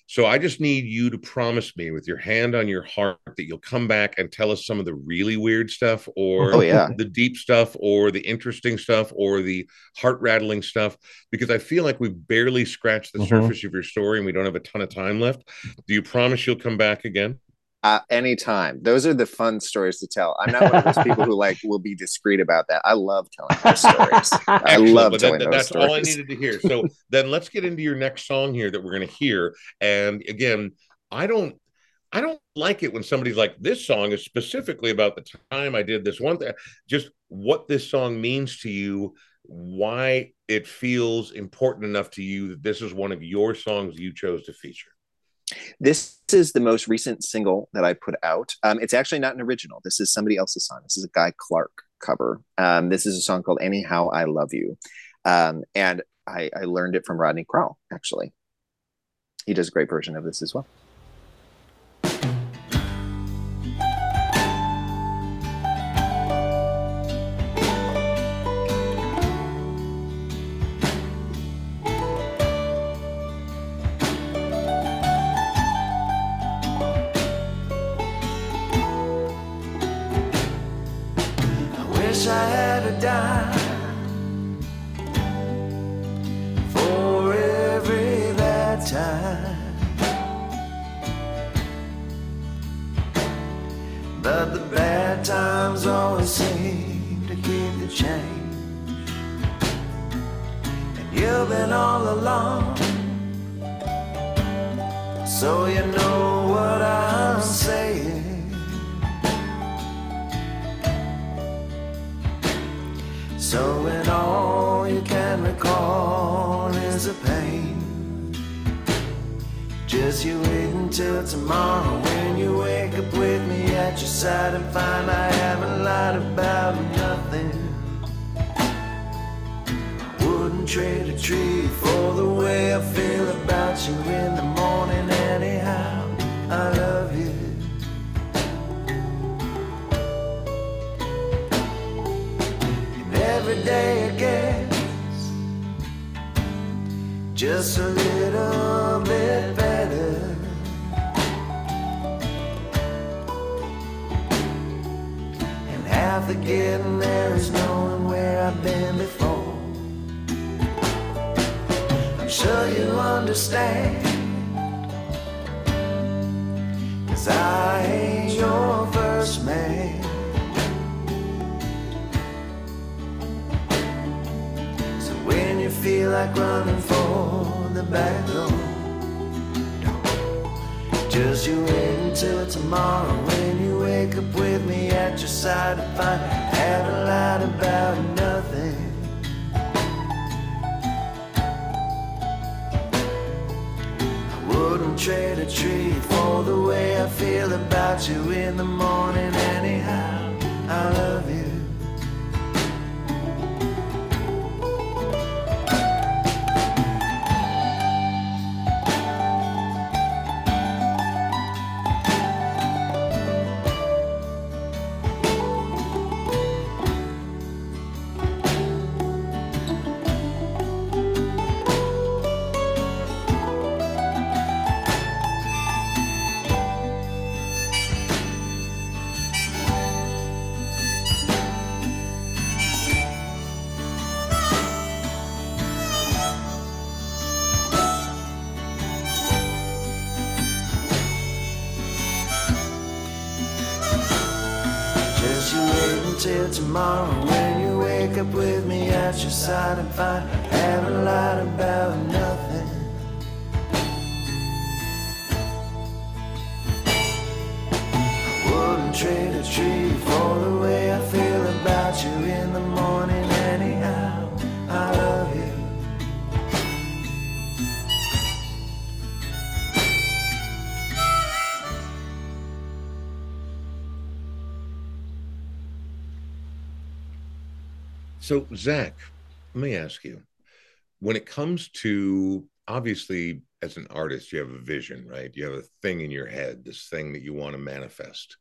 So I just need you to promise me with your hand on your heart that you'll come back and tell us some of the really weird stuff or
oh, yeah.
the deep stuff or the interesting stuff or the heart rattling stuff because I feel like we've barely scratched the mm-hmm. surface of your story and we don't have a ton of time left. Do you promise you'll come back again?
Uh, anytime. Those are the fun stories to tell. I'm not one of those *laughs* people who like will be discreet about that. I love telling those stories. I love telling that, those
that's
stories.
all I needed to hear. So *laughs* then let's get into your next song here that we're going to hear. And again, I don't I don't like it when somebody's like, this song is specifically about the time I did this one thing. Just what this song means to you, why it feels important enough to you that this is one of your songs you chose to feature.
This is the most recent single that I put out. Um, it's actually not an original. This is somebody else's song. This is a Guy Clark cover. Um, this is a song called Anyhow I Love You. Um, and I, I learned it from Rodney Crowell, actually. He does a great version of this as well. seem to keep the change. And you've been all along, so you know what I'm saying. So, when all you can recall is a pain. Guess you wait until tomorrow when you wake up with me at your side and find I haven't lied about nothing. I wouldn't trade a tree for the way I feel about you in the morning, anyhow. I love you. And every day again just a little bit better. And half the getting there is knowing where I've been before. I'm sure you understand. Cause I ain't your first man. feel like running for the back door. Just you wait until tomorrow when you wake up with me at your side to find had a lot about nothing. I wouldn't trade a tree for the way I feel about you in the morning anyhow. I love you. Tomorrow when you wake up with me at your side and find I haven't lied about nothing. Wouldn't trade a tree
So, Zach, let me ask you when it comes to obviously, as an artist, you have a vision, right? You have a thing in your head, this thing that you want to manifest.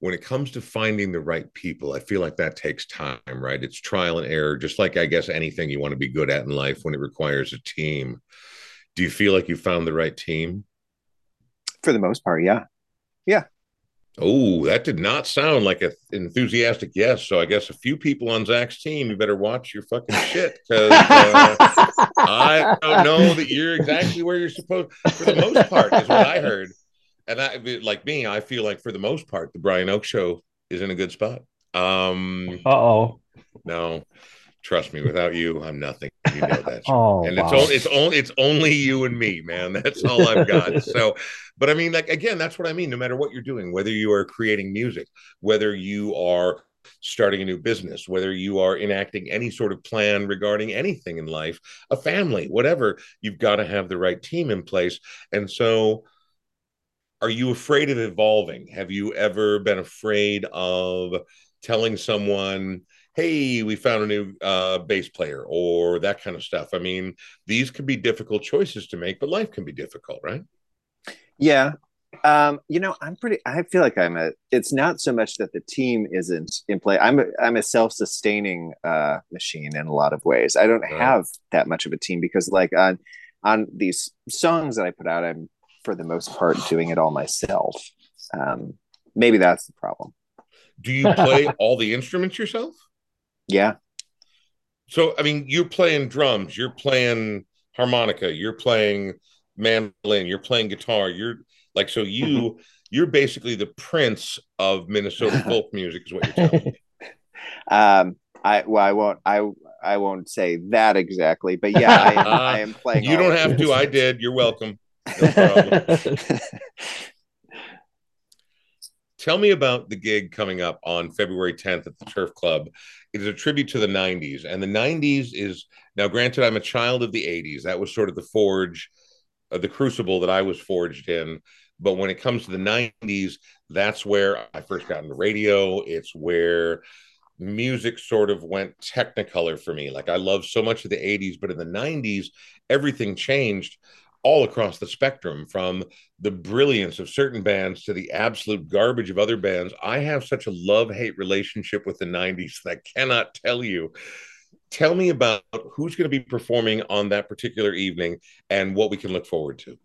When it comes to finding the right people, I feel like that takes time, right? It's trial and error, just like I guess anything you want to be good at in life when it requires a team. Do you feel like you found the right team?
For the most part, yeah. Yeah.
Oh, that did not sound like an enthusiastic yes. So I guess a few people on Zach's team, you better watch your fucking shit because uh, *laughs* I don't know that you're exactly where you're supposed. For the most part, is what I heard. And I, like me, I feel like for the most part, the Brian Oake Show is in a good spot. Um,
uh oh.
No, trust me. Without you, I'm nothing. You know that. *laughs*
oh,
and
wow.
it's only it's only it's only you and me, man. That's all I've got. *laughs* so but I mean, like again, that's what I mean. No matter what you're doing, whether you are creating music, whether you are starting a new business, whether you are enacting any sort of plan regarding anything in life, a family, whatever, you've got to have the right team in place. And so, are you afraid of evolving? Have you ever been afraid of telling someone, hey, we found a new uh, bass player or that kind of stuff? I mean, these could be difficult choices to make, but life can be difficult, right?
Yeah. Um, you know, I'm pretty I feel like I'm a it's not so much that the team isn't in play. I'm a I'm a self-sustaining uh machine in a lot of ways. I don't right. have that much of a team because like on on these songs that I put out, I'm for the most part doing it all myself. Um maybe that's the problem.
Do you play all the instruments yourself?
Yeah.
So I mean, you're playing drums, you're playing harmonica, you're playing mandolin, you're playing guitar, you're like so you *laughs* you're basically the prince of Minnesota *laughs* folk music, is what you're telling me.
Um, I well, I won't, I I won't say that exactly, but yeah, I am, *laughs* I am playing.
You don't have to. I did. You're welcome. No Tell me about the gig coming up on February 10th at the Turf Club. It is a tribute to the 90s, and the 90s is now. Granted, I'm a child of the 80s. That was sort of the forge uh, the crucible that I was forged in. But when it comes to the 90s, that's where I first got into radio. It's where music sort of went technicolor for me. Like I love so much of the 80s, but in the 90s, everything changed all across the spectrum from the brilliance of certain bands to the absolute garbage of other bands. I have such a love hate relationship with the 90s that I cannot tell you. Tell me about who's going to be performing on that particular evening and what we can look forward to.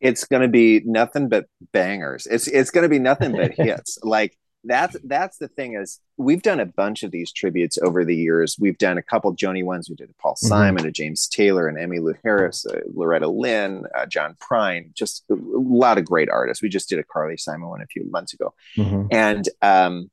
It's going to be nothing but bangers. It's it's going to be nothing but *laughs* hits. Like that's that's the thing is we've done a bunch of these tributes over the years we've done a couple joni ones we did a paul mm-hmm. simon a james taylor and emmylou harris loretta lynn uh, john prine just a lot of great artists we just did a carly simon one a few months ago mm-hmm. and um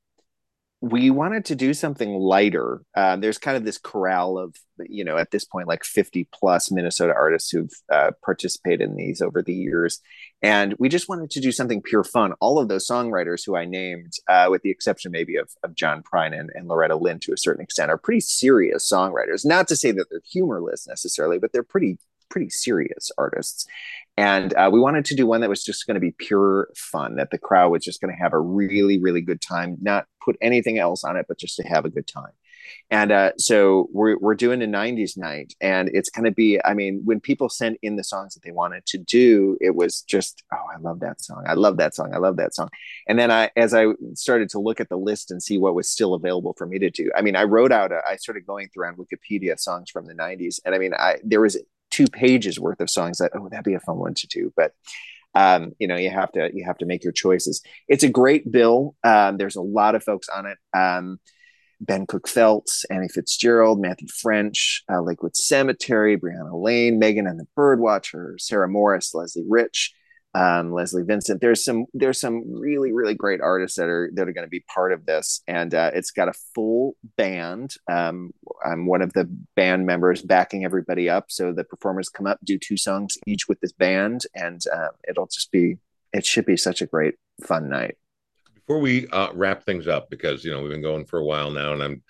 we wanted to do something lighter. Uh, there's kind of this corral of, you know, at this point, like 50 plus Minnesota artists who've uh, participated in these over the years. And we just wanted to do something pure fun. All of those songwriters who I named, uh, with the exception maybe of, of John Prine and, and Loretta Lynn to a certain extent, are pretty serious songwriters. Not to say that they're humorless necessarily, but they're pretty pretty serious artists. And uh, we wanted to do one that was just going to be pure fun, that the crowd was just going to have a really, really good time, not put anything else on it, but just to have a good time. And uh, so we're, we're doing a 90s night, and it's going to be, I mean, when people sent in the songs that they wanted to do, it was just, oh, I love that song. I love that song. I love that song. And then I, as I started to look at the list and see what was still available for me to do, I mean, I wrote out, a, I started going through on Wikipedia songs from the 90s. And I mean, I, there was two pages worth of songs that oh that'd be a fun one to do. But um, you know you have to you have to make your choices. It's a great bill. Um, there's a lot of folks on it. Um, ben cook feltz annie fitzgerald matthew french uh, lakewood cemetery brianna lane megan and the birdwatcher sarah morris leslie rich um, Leslie Vincent. There's some there's some really really great artists that are that are going to be part of this, and uh, it's got a full band. Um, I'm one of the band members backing everybody up, so the performers come up, do two songs each with this band, and uh, it'll just be it should be such a great fun night.
Before we uh, wrap things up, because you know we've been going for a while now, and I'm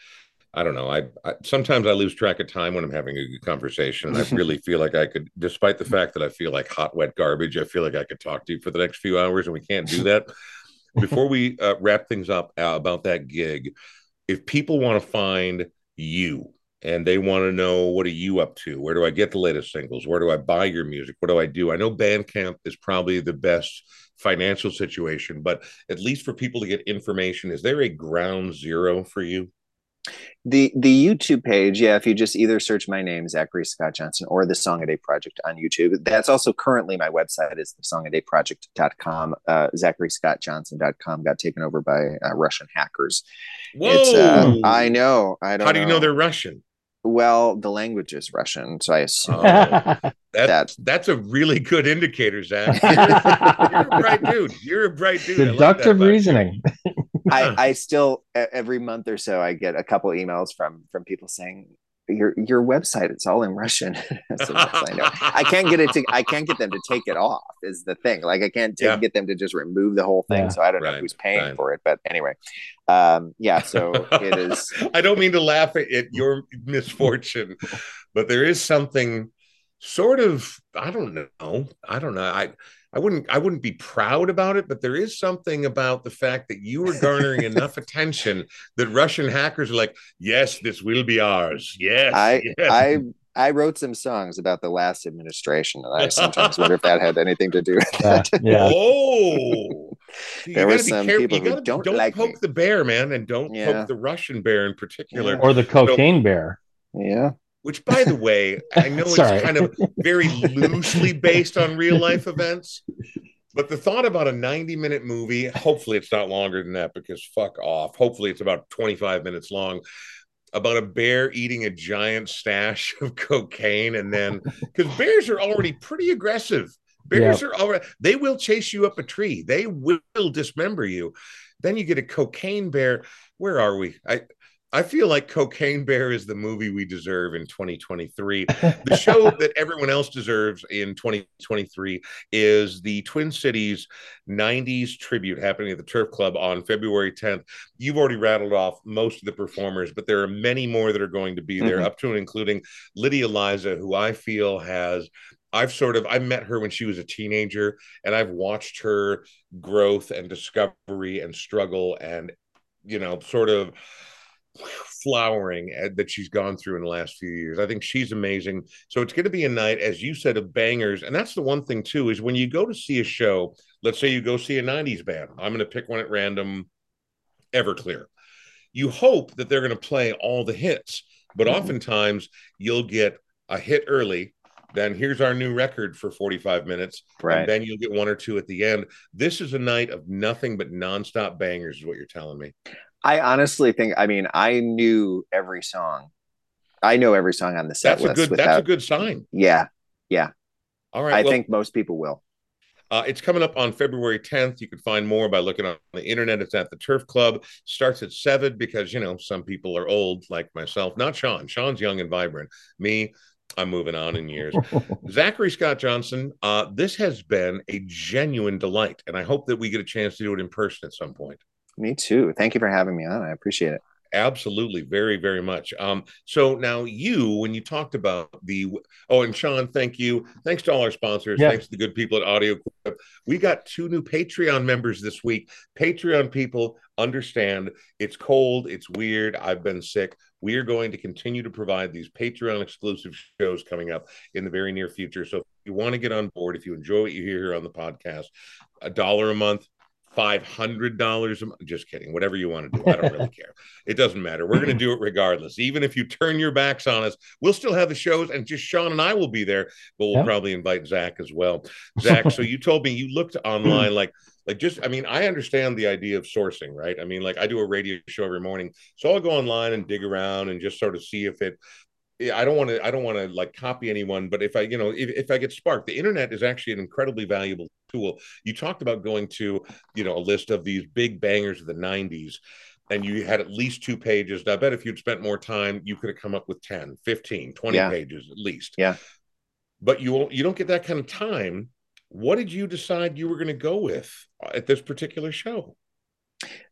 I don't know. I, I, sometimes I lose track of time when I'm having a good conversation, and I *laughs* really feel like I could, despite the fact that I feel like hot, wet garbage. I feel like I could talk to you for the next few hours, and we can't do that. *laughs* Before we uh, wrap things up uh, about that gig, if people want to find you and they want to know what are you up to, where do I get the latest singles, where do I buy your music, what do I do? I know Bandcamp is probably the best financial situation, but at least for people to get information, is there a ground zero for you?
The the YouTube page, yeah, if you just either search my name, Zachary Scott Johnson, or the Song a Day Project on YouTube. That's also currently my website is the songadayproject.com. Uh, ZacharyScottJohnson.com got taken over by uh, Russian hackers.
Whoa! Uh,
I know. I don't
How do you
know.
know they're Russian?
Well, the language is Russian, so I assume
Oh, that, *laughs*
that
that's a really good indicator, Zach. You're, *laughs* you're a bright dude. You're a bright dude. I like that
Deductive reasoning.
I, I still every month or so I get a couple emails from from people saying your your website it's all in Russian. *laughs* so I know. I can't get it to I can't get them to take it off is the thing. Like I can't take,
Yeah.
get them to just remove the whole thing.
Yeah.
So I don't know who's paying
right.
for it. But anyway, um, yeah. So it *laughs* is.
I don't mean to laugh at, at your misfortune, but there is something sort of I don't know. I don't know. I I wouldn't I wouldn't be proud about it, but there is something about the fact that you were garnering enough *laughs* attention that Russian hackers are like, yes, this will be ours. Yes.
I *laughs*
yes.
I I wrote some songs about the last administration, and I sometimes wonder if that had anything to do with
Yeah,
it.
yeah. *laughs*
Oh, You
There
gotta be
some
careful.
people
You
who
gotta-
don't
don't
like
poke
me.
the bear, man, and don't
Yeah.
poke the Russian bear in particular.
Yeah.
Or the cocaine bear.
Yeah.
Which, by the way, I know it's kind of very loosely based on real life *laughs* events. But the thought about a 90 minute movie, hopefully it's not longer than that because fuck off. Hopefully it's about 25 minutes long about a bear eating a giant stash *laughs* of cocaine. And then, because bears are already pretty aggressive, bears are already, they will chase you up a tree, they will dismember you. Then you get a cocaine bear. Where are we? I, I feel like Cocaine Bear is the movie we deserve in 2023. *laughs* The show that everyone else deserves in 2023 is the Twin Cities 90s tribute happening at the Turf Club on February 10th. You've already rattled off most of the performers, but there are many more that are going to be there,
Mhm.
up to and including Lydia Liza, who I feel has. I've sort of I met her when she was a teenager, and I've watched her growth and discovery and struggle and you know sort of flowering uh, that she's gone through in the last few years. I think she's amazing. So it's going to be a night, as you said, of bangers. And that's the one thing, too, is when you go to see a show, let's say you go see a 90s band, I'm going to pick one at random, Everclear. You hope that they're going to play all the hits, but
Mhm.
oftentimes you'll get a hit early. Then here's our new record for 45 minutes.
Right.
And then you'll get one or two at the end. This is a night of nothing but nonstop bangers, is what you're telling me.
I honestly think. I mean, I knew every song. I know every song on the set
That's a good.
without,
That's a good sign.
Yeah, yeah,
All right.
I
well,
think most people will.
uh, it's coming up on February 10th. You can find more by looking on the internet. It's at the Turf Club. Starts at seven because you know some people are old, like myself. Not Sean. Sean's young and vibrant. Me, I'm moving on in years. *laughs* Zachary Scott Johnson. Uh, this has been a genuine delight, and I hope that we get a chance to do it in person at some point.
Me too. Thank you for having me on. I appreciate it.
Absolutely, very, very much. Um, so now you, when you talked about the oh, and Sean, thank you. Thanks to all our sponsors.
Yeah.
Thanks to the good people at Audio. Clip. We got two new Patreon members this week. Patreon people understand it's cold, it's weird. I've been sick. We are going to continue to provide these Patreon exclusive shows coming up in the very near future. So if you want to get on board, if you enjoy what you hear here on the podcast, a dollar a month, five hundred dollars a month. Just kidding. Whatever you want to do, I don't really *laughs* care. It doesn't matter. We're going to do it regardless. Even if you turn your backs on us, we'll still have the shows, and just Sean and I will be there. But we'll
Yeah.
probably invite Zach as well. *laughs* Zach, so you told me you looked online, like, like just. I mean, I understand the idea of sourcing, right? I mean, like I do a radio show every morning, so I'll go online and dig around and just sort of see if it I don't want to I don't want to like copy anyone, but if I, you know, if, if I get sparked, the internet is actually an incredibly valuable tool. You talked about going to, you know, a list of these big bangers of the 90s and you had at least two pages. I bet if you'd spent more time, you could have come up with 10, 15, 20 yeah. pages at least.
Yeah.
But you won't you don't get that kind of time. What did you decide you were going to go with uh, at this particular show?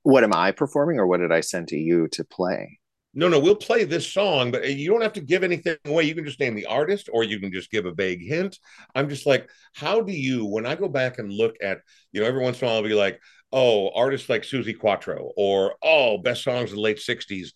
What am I performing or what did I send to you to play?
No, no, we'll play this song, but uh, you don't have to give anything away. You can just name the artist or you can just give a vague hint. I'm just like, how do you, when I go back and look at, you know, every once in a while I'll be like, oh, artists like Suzi Quatro or, oh, best songs of the late 60s.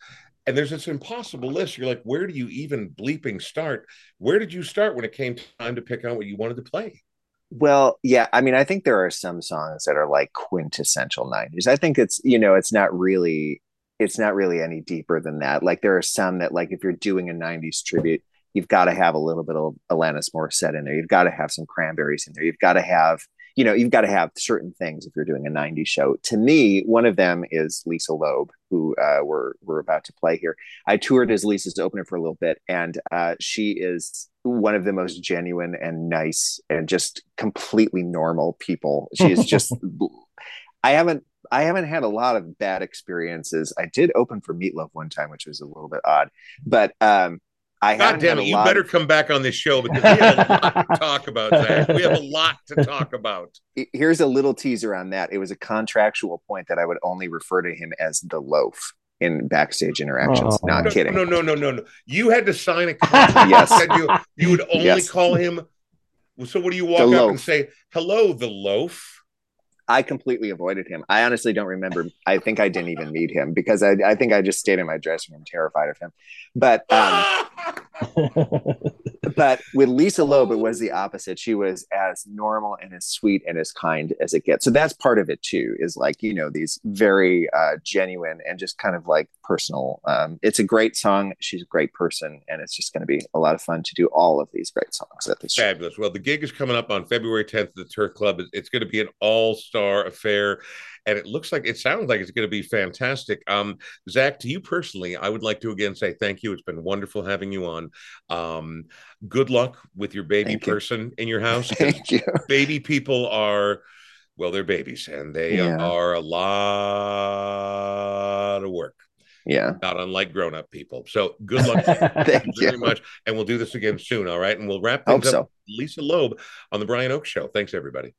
And there's this impossible list. You're like, where do you even bleeping start? Where did you start when it came time to pick out what you wanted to play?
Well, yeah, I mean, I think there are some songs that are like quintessential 90s. I think it's, you know, it's not really it's not really any deeper than that. Like there are some that like if you're doing a 90s tribute, you've got to have a little bit of Alanis Morissette in there. You've got to have some cranberries in there. You've got to have, you know, you've got to have certain things if you're doing a 90s show. To me, one of them is Lisa Loeb, who uh, we're, we're about to play here. I toured as Lisa's opener for a little bit, and uh, she is one of the most genuine and nice and just completely normal people. She is just, *laughs* I haven't I haven't had a lot of bad experiences. I did open for Meatloaf one time, which was a little bit odd, but um, I
God damn it! You better of... come back on this show because we have a lot to *laughs* talk about. Zach. We have a lot to talk about.
Here's a little teaser on that. It was a contractual point that I would only refer to him as the loaf in backstage interactions. Oh. Not
no,
kidding.
No, no, no, no, no. You had to sign a *laughs* contract. yes. Said you you would only yes. call him. So what do you walk the up loaf. and say? Hello, the loaf.
I completely avoided him. I honestly don't remember. I think I didn't even meet him because I, I think I just stayed in my dressing room terrified of him. But um, *laughs* but with Lisa Loeb, it was the opposite. She was as normal and as sweet and as kind as it gets. So that's part of it too. Is like you know these very uh, genuine and just kind of like personal. Um, it's a great song. She's a great person, and it's just going to be a lot of fun to do all of these great songs at this.
Fabulous. Show. Well, the gig is coming up on February 10th at the Turf Club. It's going to be an all-star affair and it looks like it sounds like it's going to be fantastic. Um, Zach, to you personally, I would like to again say thank you. It's been wonderful having you on. Um, good luck with your baby thank person you. in your house.
Thank you. *laughs*
Baby people are well, they're babies, and they yeah. are a lot of work.
Yeah.
Not unlike grown up people. So good luck. *laughs* Thank you very much. And we'll do this again soon. All right. And we'll wrap things Hope up. So. Lisa Loeb on the Brian Oake Show. Thanks, everybody.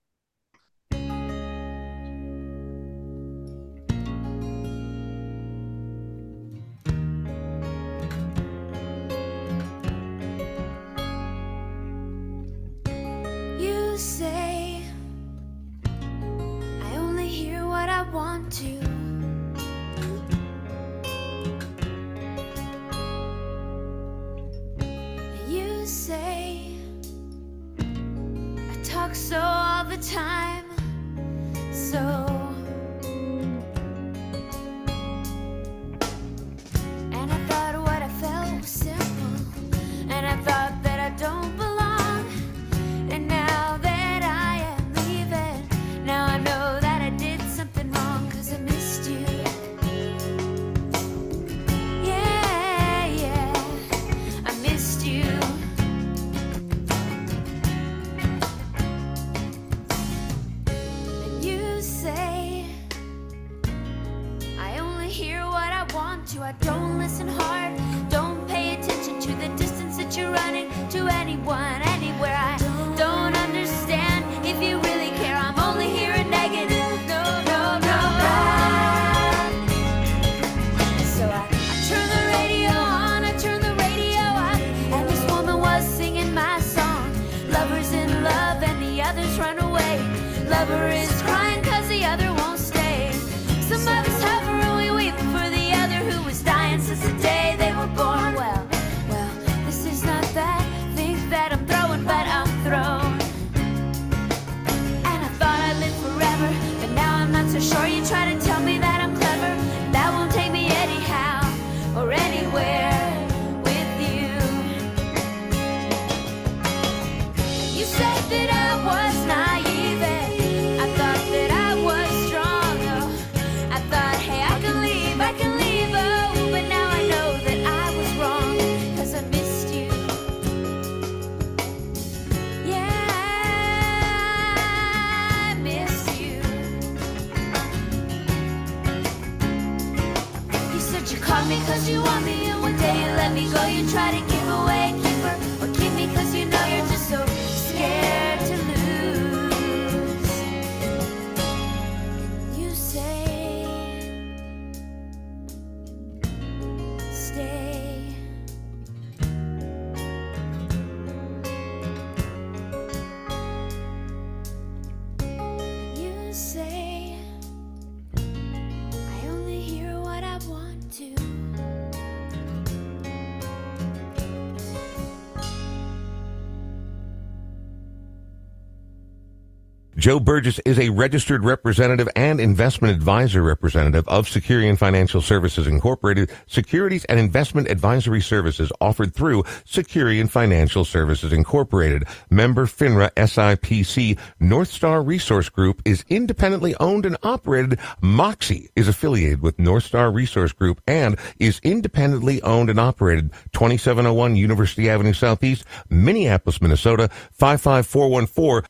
Joe Burgess is a registered representative and investment advisor representative of Securian Financial Services Incorporated, securities and investment advisory services offered through Securian Financial Services Incorporated. Member FINRA SIPC North Star Resource Group is independently owned and operated. Moxie is affiliated with North Star Resource Group and is independently owned and operated. 2701 University Avenue Southeast, Minneapolis, Minnesota, 55414.